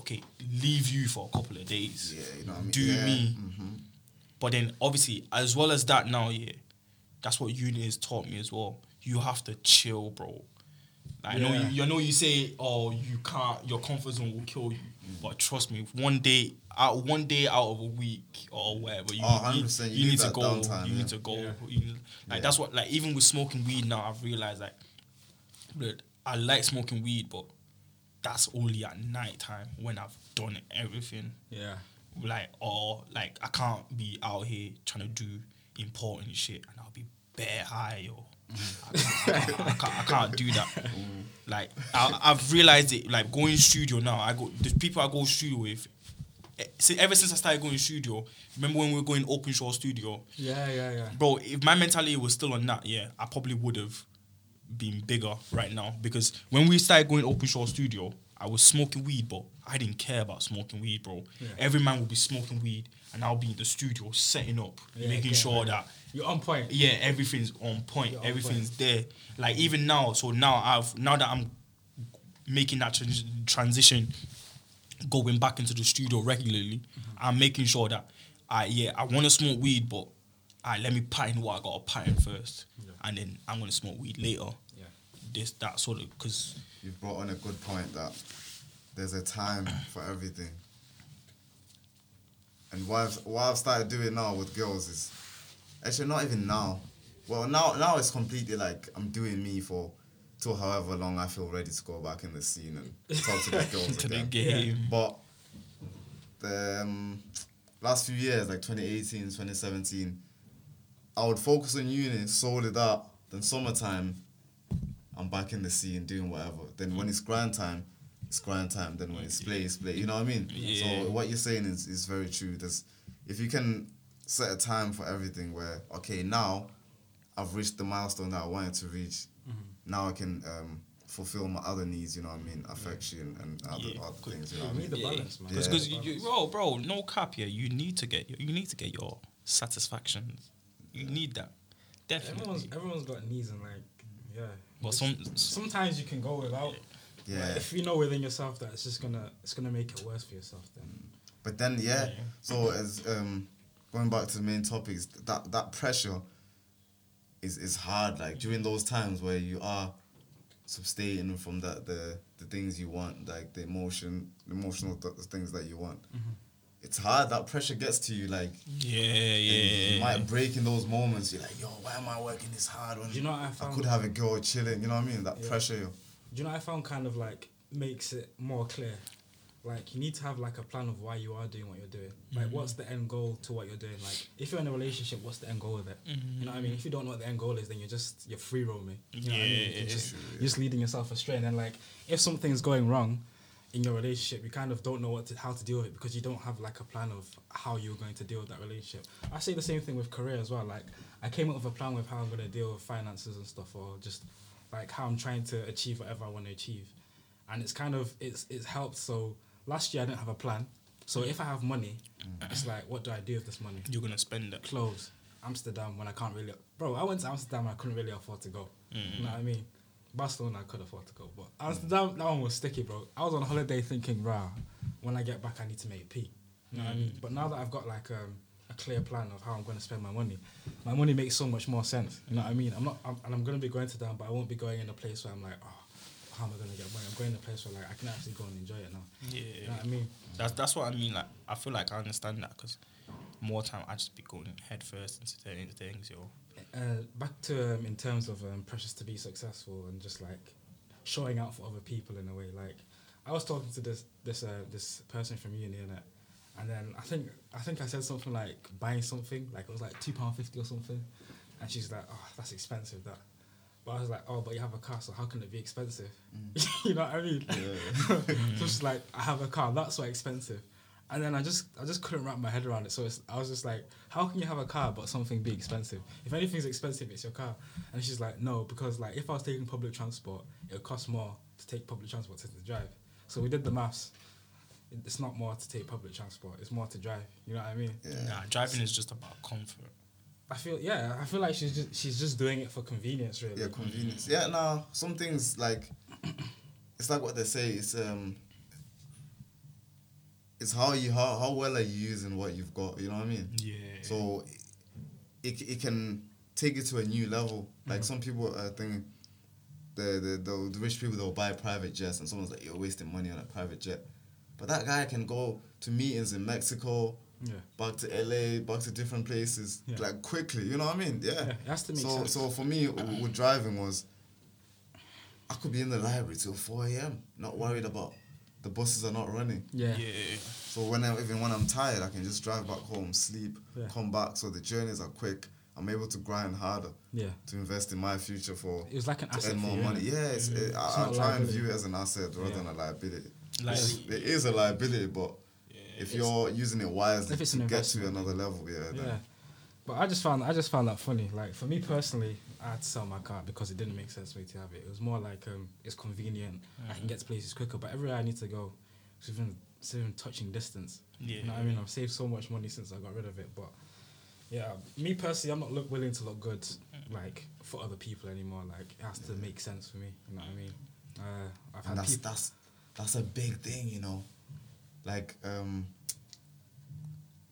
C: okay, leave you for a couple of days.
B: Yeah, you know what I mean?
C: Do
B: Yeah,
C: me.
B: mhm.
C: But then obviously, as well as that now, yeah, that's what uni has taught me as well. You have to chill, bro. Like, I know
A: Yeah.
C: you, I know you say, oh, you can't, your comfort zone will kill you. Mm. But trust me, one day out, one day out of a week or whatever, you,
B: Oh,
C: you,
B: 100%, you
C: you
B: need
C: need to go.
B: downtime,
C: you
B: yeah.
C: need to go.
A: Yeah.
C: Need- like
B: Yeah.
C: that's what, like even with smoking weed now, I've realized like, look, I like smoking weed, but that's only at night time when I've done everything
A: Yeah.
C: like or like I can't be out here trying to do important shit and I'll be bare high or I, can't, I, can't, I, can't, I can't do that. Like I, I've realized it. Like going studio now, I go the people I go studio with. eh, See, ever since I started going studio, remember when we were going open shore studio,
A: Yeah, yeah, yeah.
C: bro? If my mentality was still on that, yeah, I probably would have been bigger right now because when we started going open shore studio, I was smoking weed, but I didn't care about smoking weed, bro.
A: Yeah.
C: Every man would be smoking weed, and I'll be in the studio setting up,
A: Yeah,
C: making sure that
A: You're on point.
C: yeah, everything's on point,
A: on
C: everything's there. Like even now, so now I've now that I'm making that trans- transition, going back into the studio regularly,
A: Mm-hmm.
C: I'm making sure that I yeah I want to smoke weed, but I let me pattern what I got to pattern first, and then I'm gonna smoke weed later.
A: Yeah.
C: This that sort of because
B: You've brought on a good point that there's a time for everything. And what I've, what I've started doing now with girls is actually not even now. Well, now now it's completely like I'm doing me for till however long I feel ready to go back in the scene and talk to the girls
C: to the
B: again.
C: game.
B: But the um, last few years, like 2018, 2017, I would focus on uni, solely that. Then summertime, I'm back in the scene doing whatever. Then when it's grind time, it's grind time. Then when it's play, it's play. You know what I mean?
C: Yeah.
B: So what you're saying is, is very true. There's, if you can set a time for everything where, okay, now I've reached the milestone that I wanted to reach. Now I can um, fulfill my other needs, you know what I mean? Affection and other,
C: Yeah,
B: other things, you know what I
A: need
B: mean?
A: the balance, man.
C: Because,
B: Yeah.
C: because you, bro, bro, no cap here. You need to get your, you need to get your satisfactions. You need that, definitely.
A: Everyone's everyone's got needs and like yeah.
C: But some-
A: sometimes you can go without.
B: Yeah.
A: But if you know within yourself that it's just gonna it's gonna make it worse for yourself, then
B: But then, yeah.
C: Yeah.
B: So as um, going back to the main topics, that that pressure is is hard. Like during those times where you are substating from that the the things you want, like the emotion, the emotional th- things that you want. Mm-hmm. It's hard. That pressure gets to you. Like
C: yeah, yeah,
B: you might break in those moments. You're like, yo, why am I working this hard? When
A: Do you know what I
B: I could have a girl chilling. You know what I mean? That
A: Yeah.
B: pressure. Yo.
A: Do you know what I found kind of like makes it more clear? Like you need to have like a plan of why you are doing what you're doing. Like
C: Mm-hmm.
A: what's the end goal to what you're doing? Like if you're in a relationship, what's the end goal of it? You know what I mean? If you don't know what the end goal is, then you're just you're free roaming. You know what I mean?
C: Yeah,
A: You're just, you're just leading yourself astray. And then like if something's going wrong in your relationship, you kind of don't know what to, how to deal with it because you don't have like a plan of how you're going to deal with that relationship. I say the same thing with career as well. Like I came up with a plan with how I'm going to deal with finances and stuff, or just like how I'm trying to achieve whatever I want to achieve. And it's kind of it's it's helped. So last year I didn't have a plan, So mm. if I have money, mm. it's like, what do I do with this money?
C: You're gonna spend it.
A: Clothes, Amsterdam when I can't really. Bro, I went to Amsterdam. I couldn't really afford to go. Mm-hmm. You know what I mean? Barcelona, I could afford to go, but Amsterdam, that one was sticky, bro. I was on holiday thinking, rah, when I get back, I need to make P. You know what I mean? Mm. But now that I've got like um, a clear plan of how I'm going to spend my money, my money makes so much more sense. You know what I mean? I'm not, I'm, and I'm going to be going to them, but I won't be going in a place where I'm like, oh, how am I going to get money? I'm going to a place where like I can actually go and enjoy it now.
C: Yeah.
A: You know what I mean?
C: That's that's what I mean. Like I feel like I understand that because more time I just be going head first into certain things, yo.
A: Uh, back to um, in terms of um, pressures to be successful and just like showing out for other people in a way. Like I was talking to this this uh, this person from uni and and then I think I think I said something like buying something like it was like two pound fifty or something, and she's like, oh, that's expensive that. But I was like, oh, but you have a car, so how can it be expensive? Mm. you know what I mean? so it's like I have a car, that's why expensive. And then I just I just couldn't wrap my head around it. So it's, I was just like, how can you have a car but something be expensive? If anything's expensive, it's your car. And she's like, no, because like if I was taking public transport, it would cost more to take public transport than to drive. So we did the maths. It's not more to take public transport. It's more to drive. You know what I mean?
B: Yeah.
C: Nah, driving is just about comfort.
A: I feel yeah. I feel like she's just she's just doing it for convenience, really.
B: Yeah, convenience. Yeah, no, some things like it's like what they say. It's um, it's how you how how well are you using what you've got. You know what I mean?
C: Yeah.
B: So it it can take it to a new level. Like some people, I think the, the the the rich people they'll buy private jets, and someone's like, "You're wasting money on a private jet," but that guy can go to meetings in Mexico.
A: Yeah.
B: Back to LA, back to different places,
A: Yeah.
B: like quickly. You know what I mean? Yeah.
A: Yeah, it has to make
B: so,
A: sense.
B: so for me, w- with driving was, I could be in the library till four a.m. Not worried about the buses are not running.
A: Yeah.
C: Yeah.
B: So when I, even when I'm tired, I can just drive back home, sleep,
A: Yeah.
B: come back. So the journeys are quick. I'm able to grind harder
A: Yeah.
B: to invest in my future for
A: It was like an asset
B: earn more
A: you,
B: money.
A: innit?
B: Yeah, mm-hmm. it's, it,
A: It's
B: I,
A: not
B: I
A: a
B: try and view it as an asset rather
A: Yeah.
B: than a liability.
C: Like-
B: it is a liability, but if you're using it wisely
A: If it's
B: to
A: an
B: get to another level, yeah, then
A: Yeah. But I just found I just found that funny. Like for me personally, I had to sell my car because it didn't make sense for me to have it. It was more like um, it's convenient. I can get to places quicker. But everywhere I need to go, it's within, it's within touching distance. You know what I mean? I've saved so much money since I got rid of it. But yeah, me personally, I'm not look willing to look good like for other people anymore. Like it has to make sense for me. You know what I mean? Uh, I've
B: and
A: had
B: that's
A: people.
B: that's that's a big thing, you know. Like um,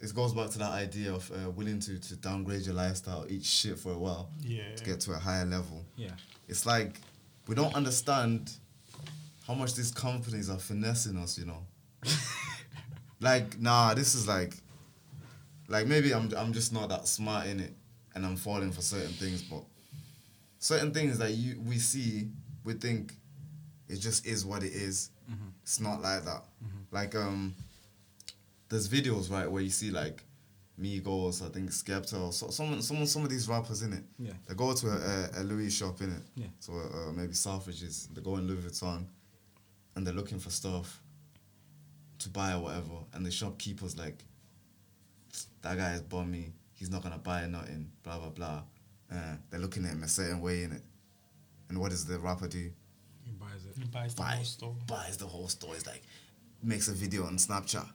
B: it goes back to that idea of uh, willing to to downgrade your lifestyle, eat shit for a while
C: Yeah.
B: to get to a higher level.
A: Yeah.
B: It's like we don't understand how much these companies are finessing us, you know. like, nah, this is like, like maybe I'm I'm just not that smart in it, and I'm falling for certain things, but certain things that you we see, we think it just is what it is. It's not like that. Like um, there's videos right where you see like Migos, I think Skepta, or so, someone, someone, some of these rappers in it.
A: Yeah.
B: They go to a, a, a Louis shop in it.
A: Yeah.
B: So uh, maybe Selfridges. They go in Louis Vuitton, and they're looking for stuff to buy or whatever, and the shopkeeper's like, "That guy is bummy. He's not gonna buy nothing." Blah blah blah. Uh, they're looking at him a certain way in it, and what does the rapper do?
A: He buys it.
C: He buys the
B: Buy,
C: whole store.
B: buys the whole store. He's like, makes a video on Snapchat.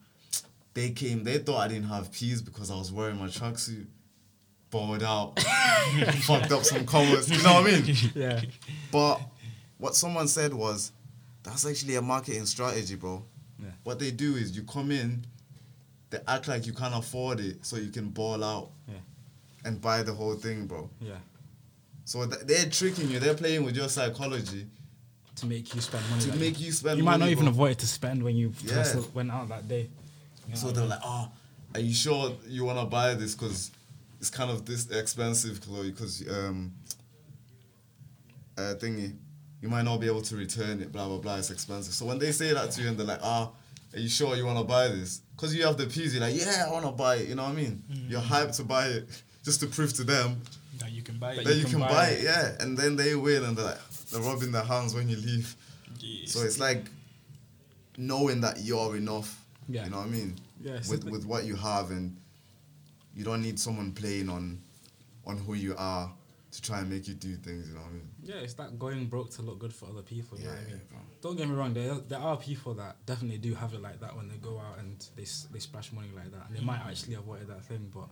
B: They came. They thought I didn't have peas because I was wearing my tracksuit, bowed out, fucked up some covers. You know what I mean?
A: Yeah.
B: But what someone said was, that's actually a marketing strategy, bro.
A: Yeah.
B: What they do is you come in, they act like you can't afford it, so you can ball out
A: Yeah.
B: and buy the whole thing, bro.
A: Yeah.
B: So th- they're tricking you. They're playing with your psychology
A: To make you spend money.
B: to
A: that
B: make you spend.
A: you might not even
B: bro.
A: have wanted to spend when you
B: Yeah.
A: first went out that day. You
B: So they're
A: mean?
B: like, oh, are you sure you want to buy this? Because it's kind of this expensive, Chloe, because um, uh, thingy, you might not be able to return it, blah, blah, blah, it's expensive. So when they say that to you and they're like, ah, are you sure you want to buy this? Because you have the peas, you're like, yeah, I want to buy it, you know what I mean? You're hyped to buy it just to prove to them
C: That you can buy it.
B: that you, can, buy, it. yeah. And then they win and they're like, they're rubbing their hands when you leave.
C: Yes.
B: So it's like knowing that you're enough.
A: Yeah.
B: You know what I mean?
A: Yeah,
B: With
A: like-
B: with what you have and you don't need someone playing on on who you are to try and make you do things. You know what I mean?
A: Yeah, it's that going broke to look good for other people. You know what I mean?
B: bro.
A: Don't get me wrong. There there are people that definitely do have it like that when they go out and they they splash money like that, and they might actually avoid that thing. But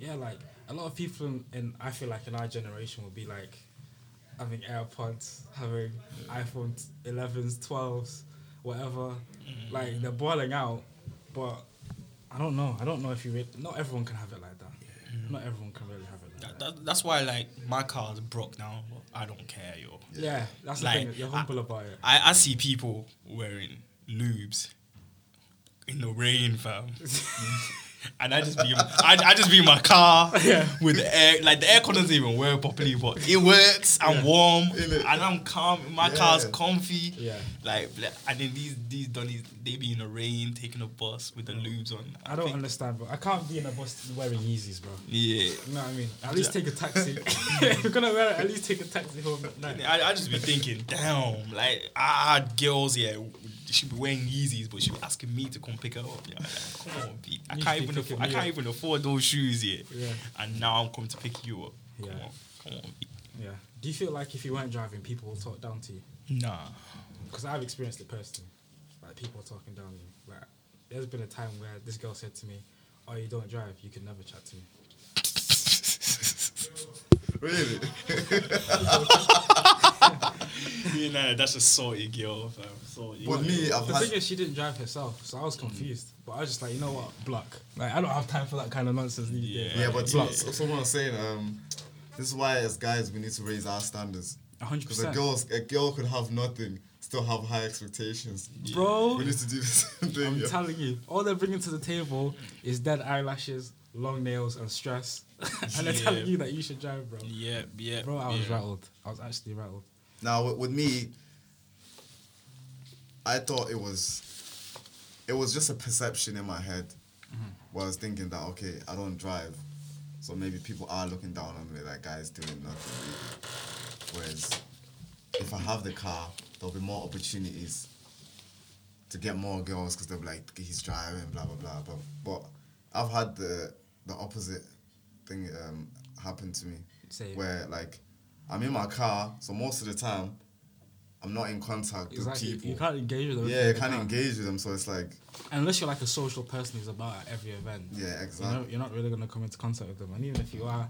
A: yeah, like a lot of people in, in I feel like in our generation will be like having AirPods, having iPhone 11s, 12s, whatever. Mm. Like they're balling out, but I don't know. I don't know if you really, not everyone can have it like that. Not everyone can really have it like
C: That,
A: that.
C: that, that's why like my car's broke now. I don't care, yo.
A: Yeah, that's the
C: Like,
A: thing. You're humble about it.
C: I, I see people wearing Loubs in the rain, fam. and I just be I, I just be in my car
A: Yeah.
C: with the air like the aircon doesn't even work properly, but it works. I'm warm and I'm calm. My
B: Yeah.
C: car's comfy.
A: Yeah.
C: Like and then these these donnies they be in the rain taking a bus with the Loubs on.
A: I don't
C: think-
A: understand, bro. I can't be in a bus wearing Yeezys, bro.
C: Yeah.
A: You know what I mean? At least
C: Yeah.
A: take a taxi. if you're gonna wear it, at least take a taxi home at night.
C: I, I just be thinking, damn, like ah, girls, yeah, she be wearing Yeezys, but she be asking me to come pick her up. Yeah, like, come on, B. I can't even, afford, I can't
A: up.
C: even afford those shoes yet.
A: Yeah.
C: And now I'm coming to pick you up. Come
A: Yeah.
C: on, come on, B.
A: Yeah. Do you feel like if you weren't driving, people will talk down to you?
C: Nah.
A: Because I've experienced it personally. Like people talking down to you. Like there's been a time where this girl said to me, "Oh, you don't drive. You can never chat to me."
B: Really?
C: you know, that's a salty girl, fam. Salty.
B: With me, I've
A: The
B: had.
A: thing is, she didn't drive herself, so I was confused. But I was just like, you know what, block. Like I don't have time for that kind of nonsense these days.
C: Yeah.
B: Yeah, but
A: block.
B: so, someone was saying, um, this is why as guys we need to raise our standards.
A: A hundred
B: Because a girl, a girl could have nothing, still have high expectations.
A: Bro,
B: We need to do the same thing.
A: I'm
B: yeah.
A: telling you, all they're bringing to the table is dead eyelashes, long nails, and stress. and they're telling you that you should drive, bro.
C: Yeah, yeah.
A: Bro, I was
C: yeah.
A: rattled. I was actually rattled.
B: Now with, me, I thought it was, it was just a perception in my head, where I was thinking that okay, I don't drive, so maybe people are looking down on me like guys doing nothing. Whereas, if I have the car, there'll be more opportunities to get more girls because they'll be like he's driving, blah blah blah. But but I've had the the opposite thing um, happen to me,
A: Same.
B: where like I'm in my car, so most of the time I'm not in contact
A: Exactly.
B: with people.
A: You can't engage with them.
B: yeah, you can't engage with them, so it's like
A: Unless you're like a social person who's about at every event.
B: yeah,
A: You know,
B: exactly.
A: you're not really gonna come into contact with them. And even if you are,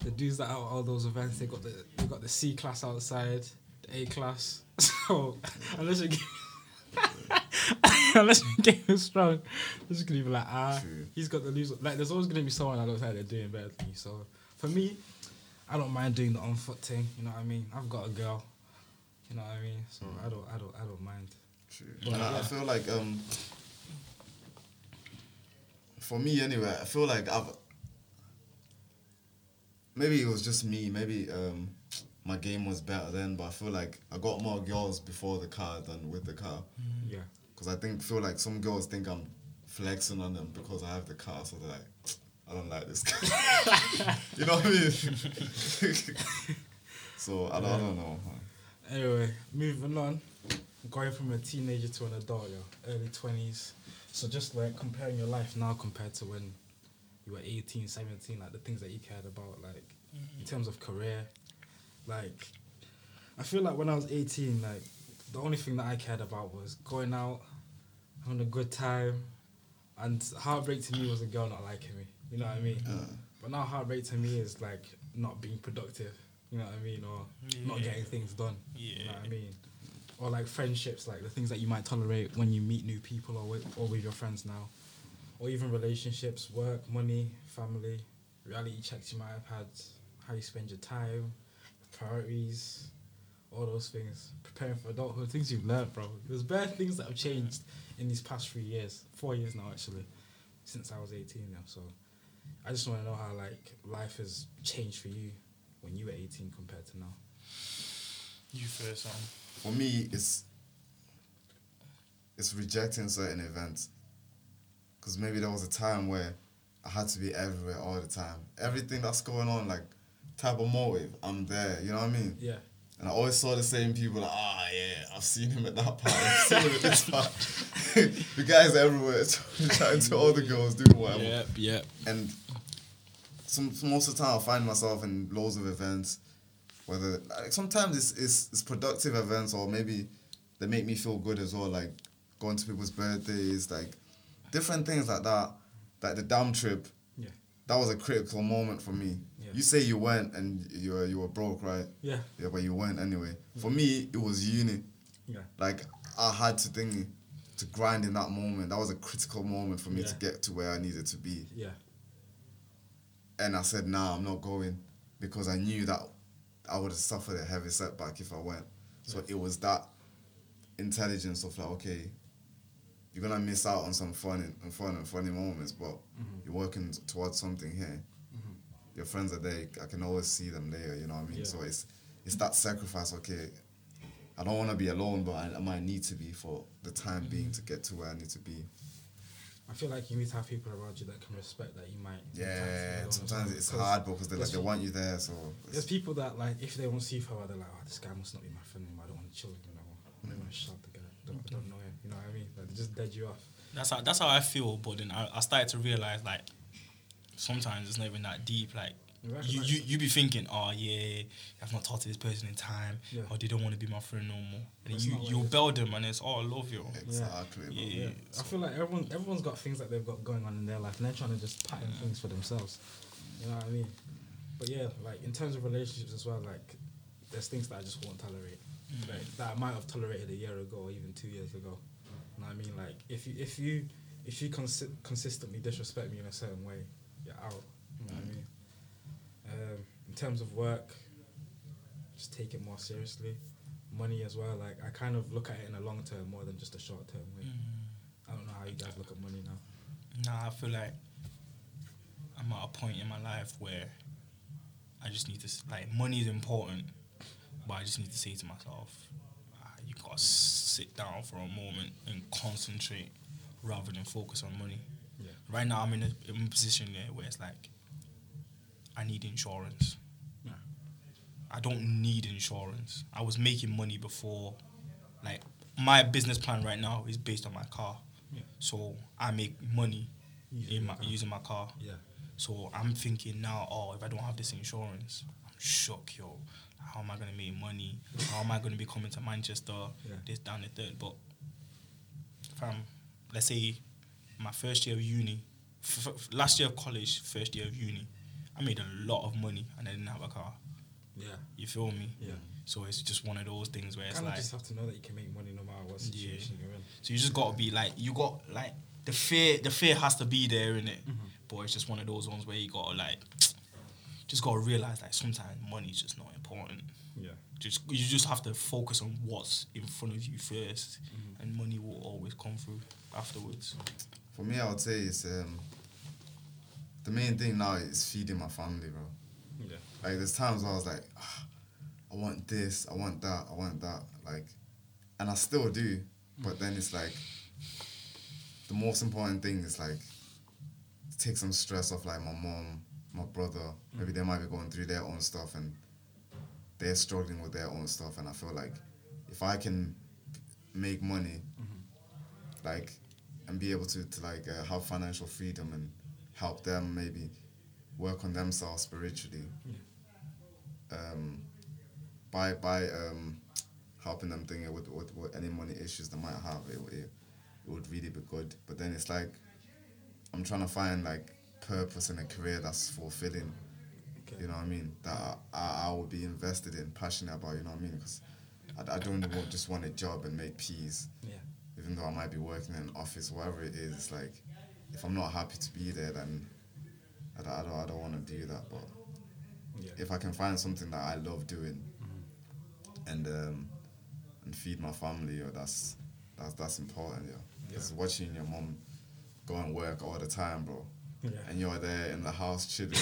A: the dudes that are at all those events, they got the they got the C class outside, the A class. So unless you unless your game is strong, they're just gonna be like, ah,
B: True.
A: he's got the loser. Like, there's always gonna be someone that looks like they're doing better than you. So for me, I don't mind doing the on foot thing. You know what I mean? I've got a girl. You know what I mean? So I don't, I don't, I don't mind.
B: True.
A: But,
B: and I, I feel like um for me anyway, I feel like I've maybe it was just me, maybe um my game was better then, but I feel like I got more girls before the car than with the car.
A: Yeah.
B: Because I think feel like some girls think I'm flexing on them because I have the car, so they're like, I don't like this guy. you know what I mean? so I don't, I don't know.
A: Anyway, moving on. Going from a teenager to an adult, yo, early 20s. So just like comparing your life now compared to when you were 18, 17, like the things that you cared about, like in mm-hmm. terms of career. Like, I feel like when I was 18, like the only thing that I cared about was going out, having a good time, and heartbreak to me was a girl not liking me. You know what I mean? Uh. But now heartbreak to me is like not being productive. You know what I mean? Or not getting things done. You know
C: Yeah.
A: what I mean? Or like friendships, like the things that you might tolerate when you meet new people or with, or with your friends now. Or even relationships, work, money, family, reality checks you might have had, how you spend your time, priorities, all those things. Preparing for adulthood, things you've learned, bro. There's bad things that have changed in these past three years, four years now actually, since I was 18 now. So I just want to know how like life has changed for you when you were 18 compared to now.
C: You first, um.
B: For me, it's it's rejecting certain events. Because maybe there was a time where I had to be everywhere all the time. Everything that's going on, like type of motive, I'm there. You know what I mean?
A: Yeah.
B: And I always saw the same people like, ah, yeah, I've seen him at that party, I've seen him at this party. the guys everywhere, chatting to all the girls, doing whatever.
C: Yep, yep.
B: And some, most of the time, I find myself in loads of events, Whether like sometimes it's, it's it's productive events or maybe they make me feel good as well, like going to people's birthdays, like different things like that. Like the damn trip. That was a critical moment for me.
A: Yeah.
B: You say you went and you were you were broke, right?
A: Yeah.
B: Yeah, but you went anyway. Mm. For me, it was uni.
A: Yeah.
B: Like I had to think to grind in that moment. That was a critical moment for me to get to where I needed to be.
A: Yeah.
B: And I said, nah, I'm not going because I knew that I would have suffered a heavy setback if I went. So it was that intelligence of like, okay, you're gonna miss out on some fun and fun and funny moments, but mm-hmm. you're working towards something here. Mm-hmm. Your friends are there. I can always see them there. You know what I mean?
A: Yeah.
B: So it's it's that sacrifice. Okay, I don't want to be alone, but I, I might need to be for the time mm-hmm. being to get to where I need to be.
A: I feel like you need to have people around you that can respect that you might. sometimes
B: Yeah, sometimes it's hard because they like they want you there. So
A: There's people that like if they see you for a while, they're like, oh, this guy must not be my friend anymore. I don't want to chill with him anymore. I don't want to shout the guy. I don't, I don't know him. You know what I mean? Like they just dead you off.
C: That's how that's how I feel. But then I, I started to realize like sometimes it's not even that deep. Like
A: You
C: you, you you be thinking, oh yeah, I've not talked to this person in time,
A: Yeah.
C: or they don't want to be my friend no more. And
A: That's
C: you you
A: it is.
C: build them, and it's oh I love you.
B: exactly. bro.
C: Yeah.
A: Yeah, I feel like everyone everyone's got things that they've got going on in their life, and they're trying to just pattern things for themselves. You know what I mean? But yeah, like in terms of relationships as well, like there's things that I just won't tolerate, mm. like, that I might have tolerated a year ago or even two years ago. You know what I mean? Like if you if you if you consi- consistently disrespect me in a certain way, you're out. You know what I mean? Um, in terms of work, just take it more seriously. Money as well, like I kind of look at it in a long term more than just a short term way. I don't know how you guys look at money now.
C: Nah, I feel like I'm at a point in my life where I just need to like money is important, but I just need to say to myself, you gotta sit down for a moment and concentrate rather than focus on money.
A: Yeah.
C: Right now, I'm in a, in a position there where it's like I need insurance.
A: Yeah.
C: I don't need insurance. I was making money before, like my business plan right now is based on my car.
A: Yeah.
C: So I make money
A: Using
C: in my
A: car.
C: using my car.
A: Yeah.
C: So I'm thinking now, oh, if I don't have this insurance, I'm shook, yo. How am I gonna make money? How am I gonna be coming to Manchester?
A: Yeah.
C: This, down, the third. But fam, let's say my first year of uni, f- f- last year of college, first year of uni, I made a lot of money and I didn't have a car.
A: Yeah.
C: You feel me?
A: Yeah.
C: So it's just one of those things where it's like.
A: You just have to know that you can make money no matter what
C: Yeah.
A: situation you're in.
C: so you just gotta be like, you got like the fear. The fear has to be there in it, mm-hmm. but it's just one of those ones where you gotta like, just gotta realize that sometimes money's just not important.
A: Yeah.
C: Just you just have to focus on what's in front of you 1st and money will always come through afterwards.
B: For me, I would say it's um, the main thing now is feeding my family, bro.
A: Yeah.
B: Like there's times where I was like, ah, I want this, I want that, I want that, like, and I still do, but then it's like the most important thing is like take some stress off like my mom, my brother. Maybe they might be going through their own stuff and they're struggling with their own stuff, and I feel like if I can make money, like, and be able to to like uh, have financial freedom and help them maybe work on themselves spiritually um, by by um, helping them think with, with, with any money issues they might have, it, it, it would really be good. But then it's like I'm trying to find like purpose in a career that's fulfilling.
A: Okay.
B: You know what I mean? That I, I, would be invested in, passionate about. You know what I mean? Because I, I don't just want a job and make peas.
A: Yeah.
B: Even though I might be working in an office, whatever it is, it's like if I'm not happy to be there, then I don't, I don't, I don't want to do that. But
A: Yeah.
B: if I can find something that I love doing and um, and feed my family, that's that's that's important, yo. Because
A: Yeah.
B: watching your mom go and work all the time, bro,
A: Yeah.
B: and you're there in the house chilling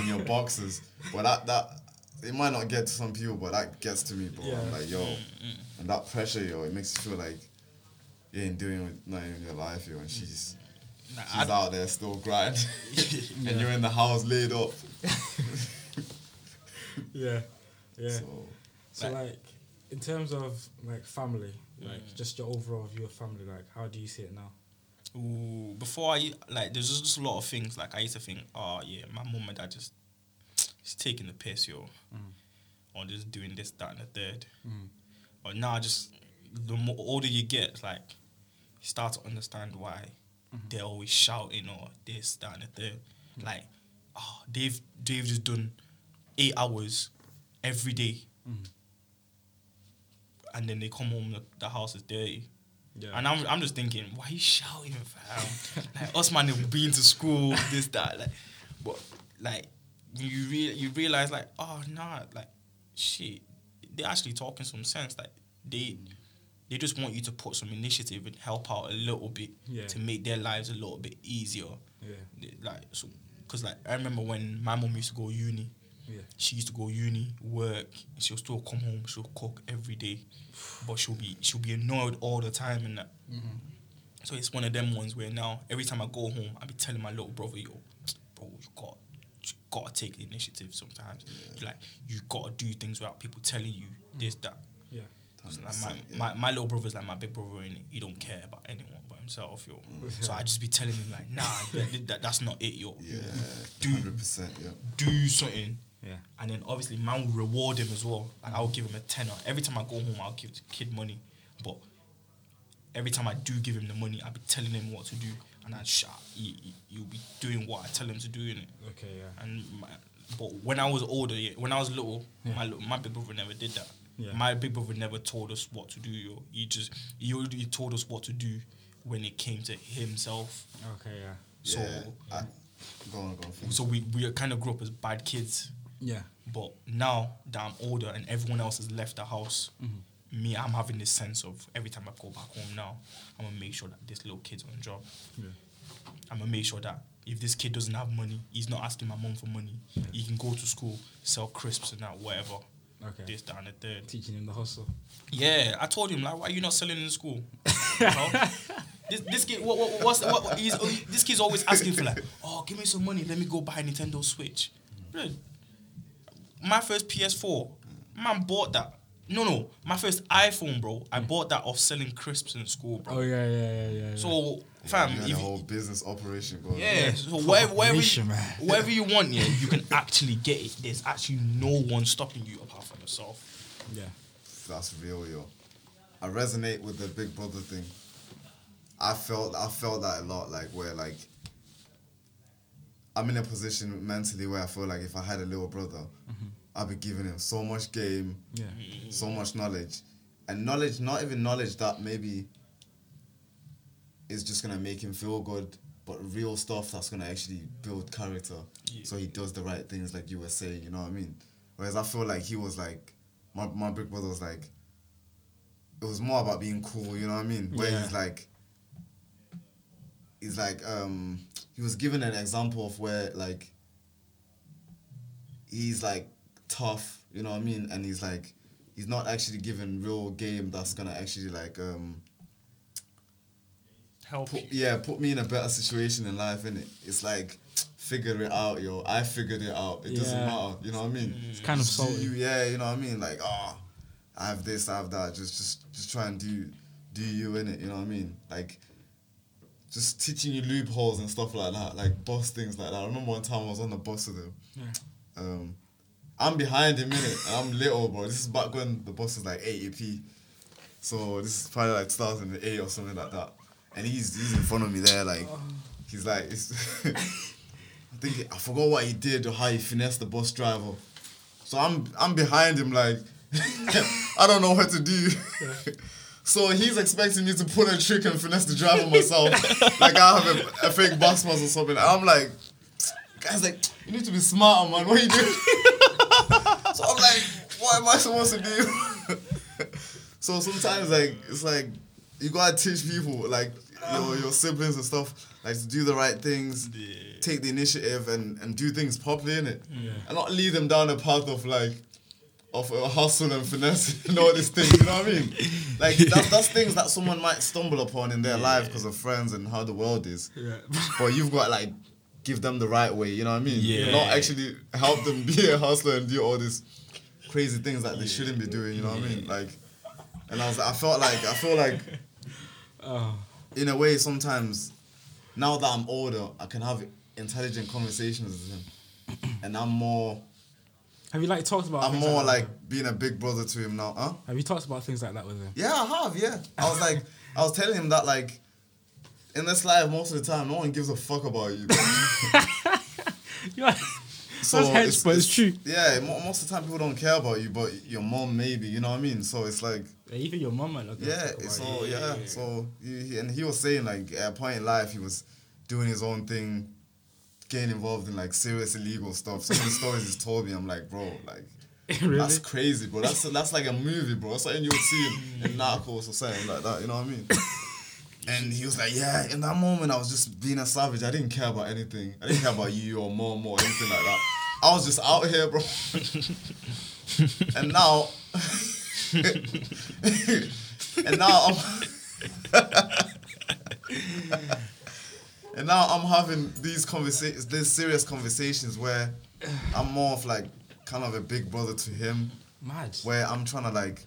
B: in your boxes, but that that it might not get to some people, but that gets to me, bro. I'm like, yo, and that pressure, yo, it makes you feel like you ain't doing with nothing in your life, yo, and she's.
C: Nah,
B: She's
C: I-
B: out there still grinding,
A: Yeah.
B: and you're in the house laid up.
A: Yeah. Yeah.
B: So
A: So like, in terms of like family, like
C: Mm.
A: just your overall view of family, like how do you see it now?
C: Ooh, before I like, there's just, just a lot of things. Like I used to think, oh yeah, my mum and dad just, she's taking the piss, yo. Mm. or just doing this, that, and the third. Mm. But now, just the more older you get, like you start to understand why mm-hmm. they're always shouting or this, that, and the third. Like, oh, they've they've just done eight hours every day, mm-hmm. and then they come home, the, the house is dirty.
A: Yeah.
C: And I'm, I'm just thinking, why are you shouting, fam? like us man have been to school, this, that, like, but like you re- you realize like, oh nah, like shit, they're actually talking some sense. Like they they just want you to put some initiative and help out a little bit
A: Yeah.
C: to make their lives a little bit easier.
A: Yeah.
C: They- Like so, cause like I remember when my mom used to go uni.
A: Yeah.
C: She used to go uni, work, and she'll still come home. She'll cook every day, but she'll be she'll be annoyed all the time and that. Mm-hmm. So it's one of them ones where now every time I go home, I be telling my little brother, "Yo, bro, you got you gotta take the initiative. Sometimes, like you gotta do things without people telling you this mm. that."
A: Yeah.
C: Like, my,
B: yeah.
C: my, my little brother's like my big brother and he don't care about anyone but himself, yo. Mm. So I just be telling him like, nah, that, that, that's not it, yo.
B: Yeah,
C: Do-
B: hundred percent. Yeah.
C: Do something.
A: Yeah.
C: And then obviously man will reward him as well. Like I'll give him a tenner. Every time I go home I'll give the kid money. But every time I do give him the money, I'll be telling him what to do. And I shut he, he, he'll be doing what I tell him to do in it.
A: Okay. Yeah.
C: And my, but when I was older, yeah, when I was little, my my big brother never did that.
A: Yeah.
C: My big brother never told us what to do. Yo. He just he only told us what to do when it came to himself.
A: Okay. Yeah.
C: So
B: yeah. I, go on, go on.
C: so we we kind of grew up as bad kids.
A: Yeah.
C: But now that I'm older and everyone else has left the house, mm-hmm. me, I'm having this sense of every time I go back home now, I'm gonna make sure that this little kid's on a job.
A: Yeah.
C: I'm gonna make sure that if this kid doesn't have money, he's not asking my mom for money. He can go to school, sell crisps and that, whatever.
A: Okay.
C: This, that, and the third.
A: Teaching him the hustle.
C: Yeah, I told him like, why are you not selling in school? You know? this this kid, what, what, what's what, what he's, this kid's always asking for like, oh, give me some money, let me go buy a Nintendo Switch. Mm. Bro, my first PS4, man bought that. No, no, my first iPhone, bro. I mm. bought that off selling crisps in school, bro.
A: Oh yeah, yeah, yeah, yeah. yeah.
C: So, fam,
B: you had
C: if
B: a whole business operation going.
C: yeah, so whatever, whatever, you,
A: man.
C: whatever you want, yeah, you can actually get it. There's actually no one stopping you apart from yourself.
A: yeah.
B: That's real, yo. I resonate with the big brother thing. I felt I felt that a lot, like where like I'm in a position mentally where I feel like if I had a little brother, mm-hmm. I'd be giving him so much game,
A: Yeah.
B: so much knowledge, and knowledge, not even knowledge that maybe is just gonna make him feel good, but real stuff that's gonna actually build character.
C: Yeah.
B: So he does the right things, like you were saying. You know what I mean? Whereas I feel like he was like, my my big brother was like, it was more about being cool. You know what I mean? Where
A: Yeah.
B: he's like, he's like, um, he was given an example of where like he's like tough, you know what I mean? And he's like, he's not actually given real game that's gonna actually like, um,
C: Help
B: put, yeah, put me in a better situation in life, innit? It's like, figure it out, yo. I figured it out. It doesn't
A: Yeah.
B: matter, you know what I mean?
A: It's kind of
B: Just do
A: salty.
B: you, yeah, you know what I mean? Like, oh, I have this, I have that. Just, just, just try and do, do you in it. You know what I mean? Like, just teaching you loopholes and stuff like that, like bus things like that. I remember one time I was on the bus with him.
A: Yeah.
B: Um, I'm behind him in it. I'm little, bro. This is back when the bus was like 80p. So this is probably like 2008 or something like that. And he's he's in front of me there, like he's like, it's I think I forgot what he did or how he finessed the bus driver. So I'm I'm behind him like I don't know what to do. So he's expecting me to pull a trick and finesse the driver myself, like I have a, a fake bus pass or something. I'm like, guys, like you need to be smarter, man. What are you doing? so I'm like, what am I supposed to do? so sometimes like it's like you gotta teach people like your your siblings and stuff like to do the right things, take the initiative and and do things properly in it, and not lead them down a path of like. Of uh, hustle and finesse and all these things, you know what I mean? Like that's, that's things that someone might stumble upon in their life because of friends and how the world is.
A: Yeah.
B: But you've got like give them the right way, you know what I mean?
C: Yeah.
B: Not actually help them be a hustler and do all these crazy things that they shouldn't be doing, you know what I mean? Like and I was I felt like I feel like
A: Oh.
B: in a way sometimes now that I'm older I can have intelligent conversations with him and I'm more
A: Have you like talked about?
B: I'm more
A: that
B: like being a big brother to him now, huh?
A: Have you talked about things like that with him?
B: Yeah, I have. Yeah, I was like, I was telling him that like, in this life, most of the time, no one gives a fuck about you.
A: Yeah.
B: So
A: That's hench, but it's true.
B: Yeah, most of the time people don't care about you, but your mom maybe. You know what I mean? So it's like,
A: Yeah, even your mom might not.
B: yeah, so
A: you.
B: yeah, so he- and he was saying like at a point in life he was doing his own thing, getting involved in like serious illegal stuff. Some of the stories he's told me, I'm like, bro, like.
A: really?
B: That's crazy, bro. That's that's like a movie, bro. That's something you would see in, in Narcos or something like that. You know what I mean? And he was like, "Yeah." In that moment, I was just being a savage. I didn't care about anything. I didn't care about you or mom or anything like that. I was just out here, bro. and now, and now I'm, and now I'm having these conversations, these serious conversations where I'm more of like kind of a big brother to him,
A: Mad.
B: where I'm trying to like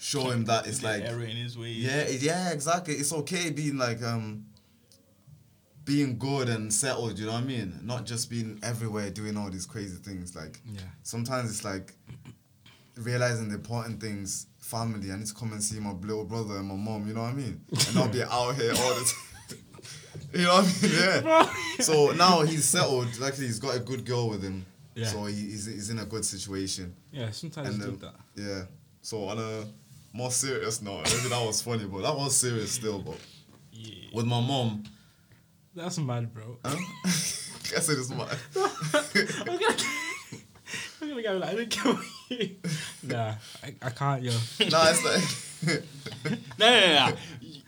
B: show him that it's like
C: error in his ways.
B: yeah, yeah, exactly. It's okay being like um being good and settled, you know what I mean? Not just being everywhere doing all these crazy things. Like
A: Yeah.
B: sometimes it's like realizing the important things, family, I need to come and see my little brother and my mom, you know what I mean? And I'll be out here all the time. you know what I mean? Yeah. So now he's settled, luckily he's got a good girl with him.
A: Yeah.
B: So he, he's, he's in a good situation.
A: Yeah, sometimes
B: And
A: you do
B: um,
A: that.
B: yeah. So on a more serious note, maybe that was funny, but that was serious still. But
C: Yeah.
B: with my mom,
A: That's mad, bro.
B: huh? I said it's my.
A: I'm gonna, I'm gonna go like, I don't care what you. Nah, I, I can't, yo.
B: nah, it's like
C: No, no, no, no.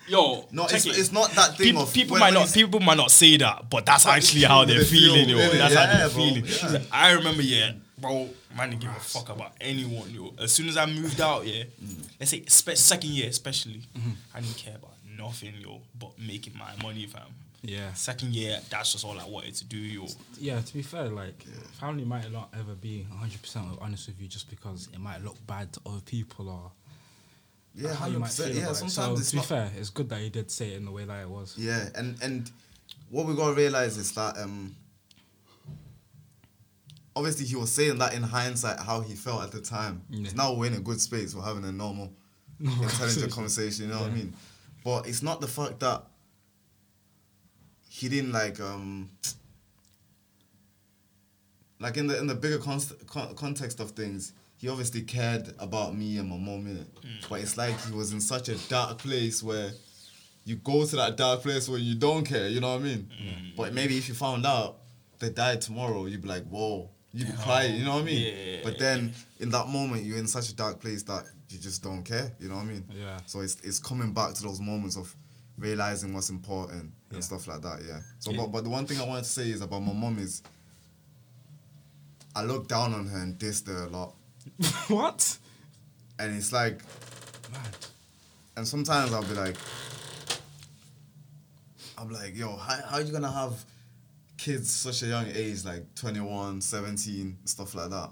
C: Yo,
B: no,
C: check
B: it's,
C: it.
B: it's not that thing
C: people,
B: of
C: people
B: when-
C: might
B: when
C: not
B: he's-
C: people might not say that, but that's actually how they're
B: They feel,
C: feeling, yo.
B: innit?
C: That's
B: Yeah,
C: how they're
B: bro,
C: feeling.
B: yeah.
C: I remember, yeah, bro, man didn't give a fuck about anyone, yo. As soon as I moved out, yeah,
B: Mm.
C: let's say spe- second year especially,
B: Mm-hmm.
C: I didn't care about nothing, yo, but making my money, fam.
A: Yeah.
C: Second year, that's just all I wanted to do, yo.
A: Yeah, to be fair, like, family might not ever be 100% honest with you just because it might look bad to other people or
B: yeah,
A: how you
B: hundred
A: might feel
B: percent. Yeah, sometimes
A: so,
B: it's
A: to be fair, it's good that he did say it in the way that it was.
B: Yeah, and and what we gotta realize is that um. Obviously, he was saying that in hindsight how he felt at the time.
A: Yeah.
B: Now we're in a good space. We're having a normal
A: No,
B: intelligent conversation. You know what I mean? But it's not the fact that he didn't like um like in the in the bigger const- con- context of things. He obviously cared about me and my mom in it, hmm. but it's like he was in such a dark place where you go to that dark place where you don't care. You know what I mean? Hmm. But maybe if you found out they died tomorrow, you'd be like, whoa. You'd be oh, crying, you know what I mean?
C: Yeah.
B: But then in that moment, you're in such a dark place that you just don't care, you know what I mean?
A: Yeah.
B: So it's it's coming back to those moments of realizing what's important
A: Yeah.
B: and stuff like that. Yeah. So,
C: Yeah.
B: but but the one thing I wanted to say is about my mom is I look down on her and dissed her a lot,
A: what?
B: and it's like,
A: Mad.
B: and sometimes I'll be like, I'm like, yo, how how you gonna have kids such a young age, like 21, 17, stuff like that,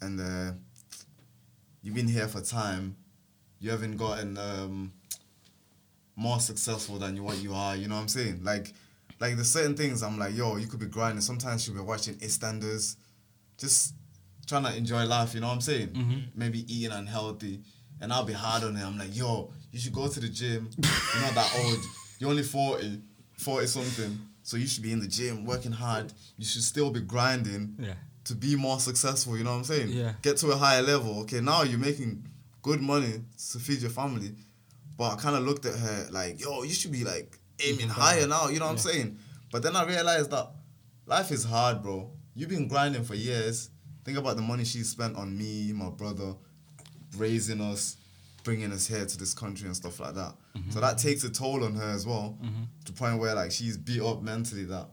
B: and uh, you've been here for time, you haven't gotten um, more successful than you what you are. You know what I'm saying? Like, like there's certain things I'm like, yo, you could be grinding. Sometimes you'll be watching EastEnders, just trying to enjoy life. You know what I'm saying? Mm-hmm. Maybe eating unhealthy, and I'll be hard on it. I'm like, yo, you should go to the gym. You're not that old. You're only 40, 40 something. So you should be in the gym working hard. You should still be grinding
A: Yeah.
B: to be more successful. You know what I'm saying?
A: Yeah.
B: Get to a higher level. Okay, now you're making good money to feed your family. But I kind of looked at her like, yo, you should be like aiming higher now. You know what I'm saying? But then I realized that life is hard, bro. You've been grinding for years. Think about the money she spent on me, my brother, raising us, bringing us here to this country and stuff like that.
A: Mm-hmm.
B: So that takes a toll on her as well, to the point where like she's beat up mentally that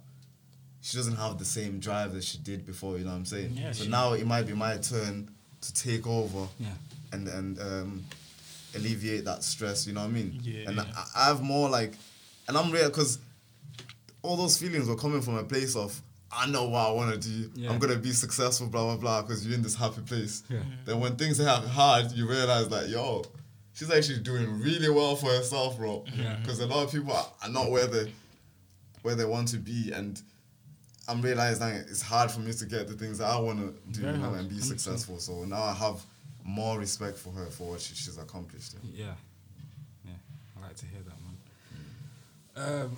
B: she doesn't have the same drive that she did before. You know what I'm saying?
C: Yeah,
B: so now it might be my turn to take over
A: Yeah.
B: and and um, alleviate that stress. You know what I mean?
C: Yeah,
B: And. I, I have more like, and I'm real because all those feelings were coming from a place of I know what I want to do.
A: Yeah.
B: I'm gonna be successful. Blah blah blah. Because you're in this happy place.
A: Yeah. Mm-hmm.
B: Then when things are hard, you realize that yo, she's actually doing really well for herself, bro. Mm-hmm.
A: Yeah.
B: Because a lot of people are, are not where they where they want to be, and I'm realizing it's hard for me to get the things that I want to do
A: Very
B: you know, and be
A: 100%.
B: successful. So now I have more respect for her for what she, she's accomplished. Yeah.
A: Yeah, yeah, I like to hear that, man. Mm. Um,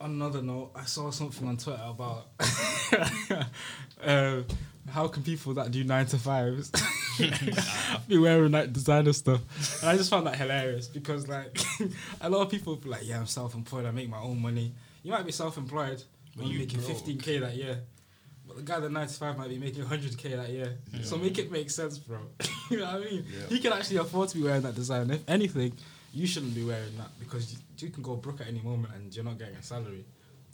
A: on another note, I saw something on Twitter about um, how can people that do nine to fives be wearing that designer stuff, and I just found that hilarious because like a lot of people be like, yeah, I'm self-employed, I make my own money. You might be self-employed,
C: But
A: but you're making 15k that year. But the guy that 95 might be making 100k that year. So make it make sense, bro. you know what I mean?
B: Yeah.
A: He can actually afford to be wearing that design. If anything, you shouldn't be wearing that because you, you can go broke at any moment and you're not getting a salary.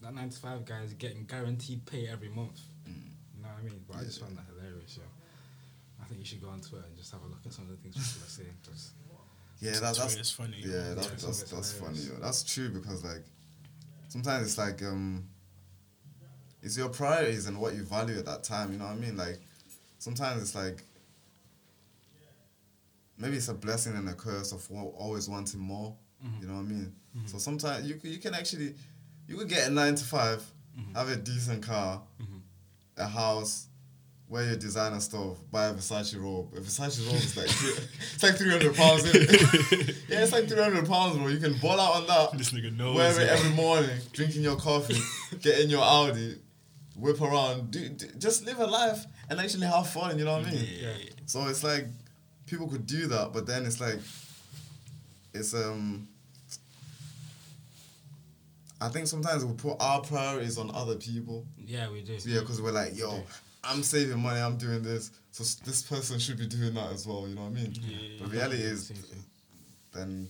A: That 95 guy is getting guaranteed pay every month. You know what I mean? But I just found that hilarious, yo. I think you should go on Twitter and just have a look at some of the things people are saying. 'cause-
B: Yeah, that, that's
C: Twitter's funny.
B: Yeah,
A: Yeah,
B: that's
A: some
B: that's, that's funny. Yo. That's true because like sometimes it's like um it's your priorities and what you value at that time. You know what I mean? Like sometimes it's like maybe it's a blessing and a curse of always wanting more.
A: Mm-hmm.
B: You know what I mean? So sometimes you you can actually you could get a nine to 5
A: Mm-hmm.
B: have a decent car, a house. Wear your designer stuff, buy a Versace robe. A Versace robe is like three, it's like three hundred pounds. isn't it? yeah, it's like three hundred pounds, bro. You can ball out on that.
C: This nigga knows.
B: Wear it
C: yeah.
B: every morning, drinking your coffee, get in your Audi, whip around, do, do, just live a life and actually have fun. You know what I mean?
A: Yeah.
B: So it's like people could do that, but then it's like it's um. I think sometimes we put our priorities on other people.
A: Yeah, we do.
B: Yeah, because we're like, yo, I'm saving money, I'm doing this, so this person should be doing that as well. You know what I mean?
C: Yeah.
B: The reality is, then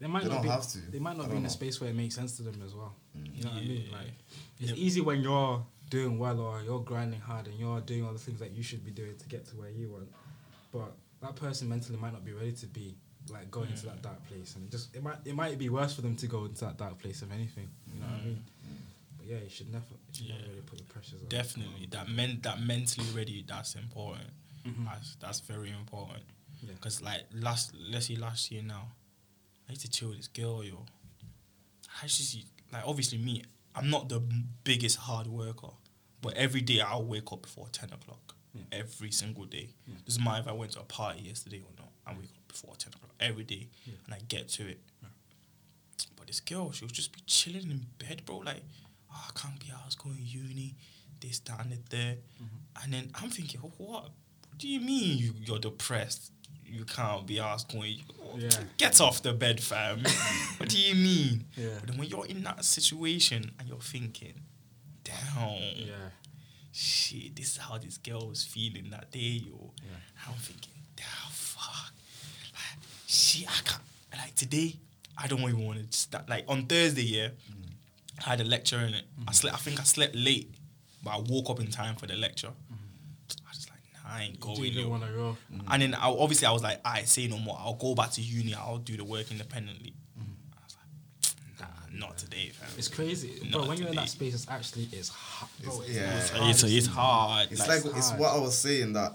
A: They might
B: They
A: not
B: don't
A: be,
B: have to.
A: They might not be in a
B: know. Mm.
A: space where it makes sense to them as well. You know what I mean? Like it's
C: Yep.
A: easy when you're doing well or you're grinding hard and you're doing all the things that you should be doing to get to where you want. But that person mentally might not be ready to be like going into that dark place and it just it might it might be worse for them to go into that dark place if anything. You know what I mean? But yeah, you should never you should never really put the pressures on.
C: Definitely, that men that mentally ready. That's important.
A: Mhm.
C: That's that's very important.
A: Yeah.
C: Cause like last, let's see last year now, I used to chill with this girl, yo. I just see, like obviously me, I'm not the biggest hard worker, but every day I'll wake up before ten o'clock.
A: Yeah.
C: Every single day.
A: Yeah.
C: Doesn't matter if I went to a party yesterday or not. I wake up before ten o'clock every day,
A: Yeah.
C: and I get to it. But this girl, she'll just be chilling in bed, bro. Like, oh, I can't be out. I was going to uni, this, that, and the.
A: Mm-hmm.
C: And then I'm thinking, "Oh, what? What do you mean you, you're depressed? You can't be asked going. Get off the bed, fam. what do you mean? But then when you're in that situation and you're thinking, damn,
A: Yeah.
C: Shit, this is how this girl was feeling that day, yo.
A: Yeah.
C: I'm thinking, damn, fuck. Like, shit, I can't. Like today, I don't even want to start. Like on Thursday, yeah, mm. I had a lecture in it. I mm-hmm. slept. I think I slept late, but I woke up in time for the lecture. Mm-hmm. I was just like, nah, I ain't going.
A: didn't
C: yo.
A: go.
C: And then mm-hmm. I, obviously I was like, I say no more. I'll go back to uni. I'll do the work independently. I was like, nah, not today, fam.
A: It's crazy.
C: Not
A: But when you're in that space it's actually it's hard. Bro,
B: It's-
A: it's,
B: yeah.
A: it's
B: It's-
A: hard.
C: It's, it's hard.
B: it's
C: like,
B: like,
A: it's
B: it's what I was saying that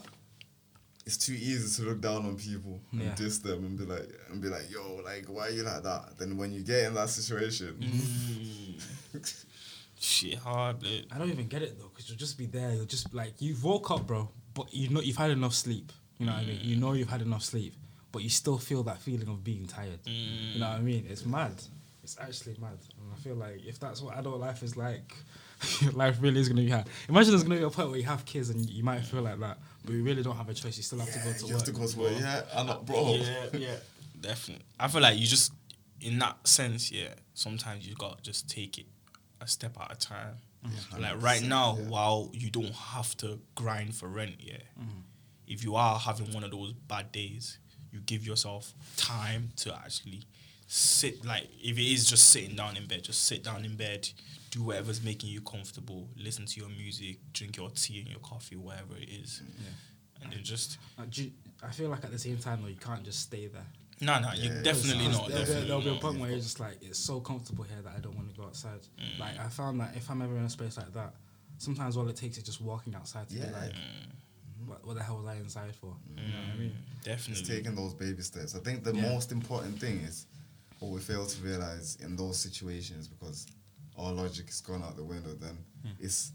B: it's too easy to look down on people and
A: Yeah.
B: diss them and be like and be like, yo, like why are you like that? Then when you get in that situation,
C: mm, shit hard, but
A: I don't even get it though, because you'll just be there. You'll just like you've woke up, bro, but you know you've had enough sleep. You know what I mean? You know you've had enough sleep, but you still feel that feeling of being tired. You know what I mean? It's mad. It's actually mad, and I feel like if that's what adult life is like, life really is gonna be hard. Imagine there's gonna be a point where you have kids and you might feel like that, but you really don't have a choice. You still have to go to work.
B: you
A: work.
B: have to go to work. Yeah, I'm not, bro.
C: yeah, yeah, definitely. I feel like you just, in that sense, yeah. Sometimes you got to just take it a step at a time. Mm-hmm. Like right now,
B: yeah.
C: while you don't have to grind for rent, yeah. Mm-hmm. If you are having one of those bad days, you give yourself time to actually sit. Like if it is just sitting down in bed, just sit down in bed, do whatever's making you comfortable. Listen to your music, drink your tea and your coffee, whatever it is, and then just
A: Like, do you- I feel like at the same time though, you can't just stay there.
C: no, no, you
B: Yeah,
C: definitely
A: Because
C: not.
A: There,
C: Definitely
A: will be a point where you're just like, it's so comfortable here that I don't want to go outside.
C: Mm.
A: Like I found that if I'm ever in a space like that, sometimes all it takes is just walking outside to be like,
C: Mm.
A: what, what the hell was I inside for? You know what I mean?
B: It's
C: Definitely.
B: taking those baby steps. I think the
A: Yeah.
B: most important thing is what we fail to realize in those situations because our logic is gone out the window, then hmm. it's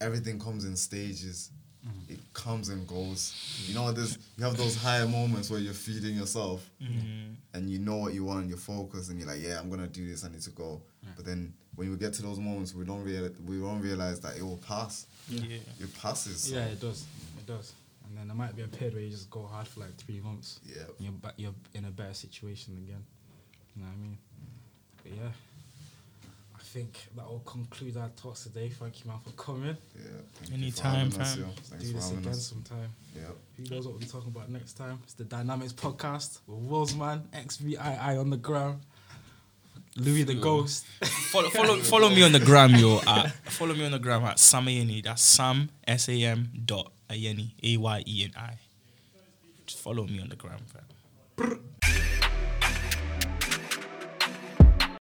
B: everything comes in stages. Hmm. It comes and goes. You know, hmm. there's you have those higher moments where you're feeding yourself,
C: Mm.
B: and you know what you want, and you're focused, and you're like, yeah, I'm gonna do this. I need to go. But then when we get to those moments, we don't real we don't realize that it will pass.
C: Yeah.
B: It passes. so-
A: Yeah, it does. It does. And then there might be a period where you just go hard for like three months.
B: Yeah.
A: You're back. You're in a better situation again. You know what I mean? But yeah, I think that will conclude our talks today. Thank you, man, for coming.
B: Yeah. you for
C: Anytime, fam.
A: Do
B: for
A: this again
B: us.
A: sometime.
B: Yeah.
A: Who knows what we'll be talking about next time? It's the Dynamics Podcast with Willsman, XVI on the ground, Louis the Ghost.
C: follow, follow, follow me on the gram, yo. At, follow me on the gram at Sam Ayeni. That's Sam S A M dot Ayeni A Y E N I. Just follow me on the gram, fam.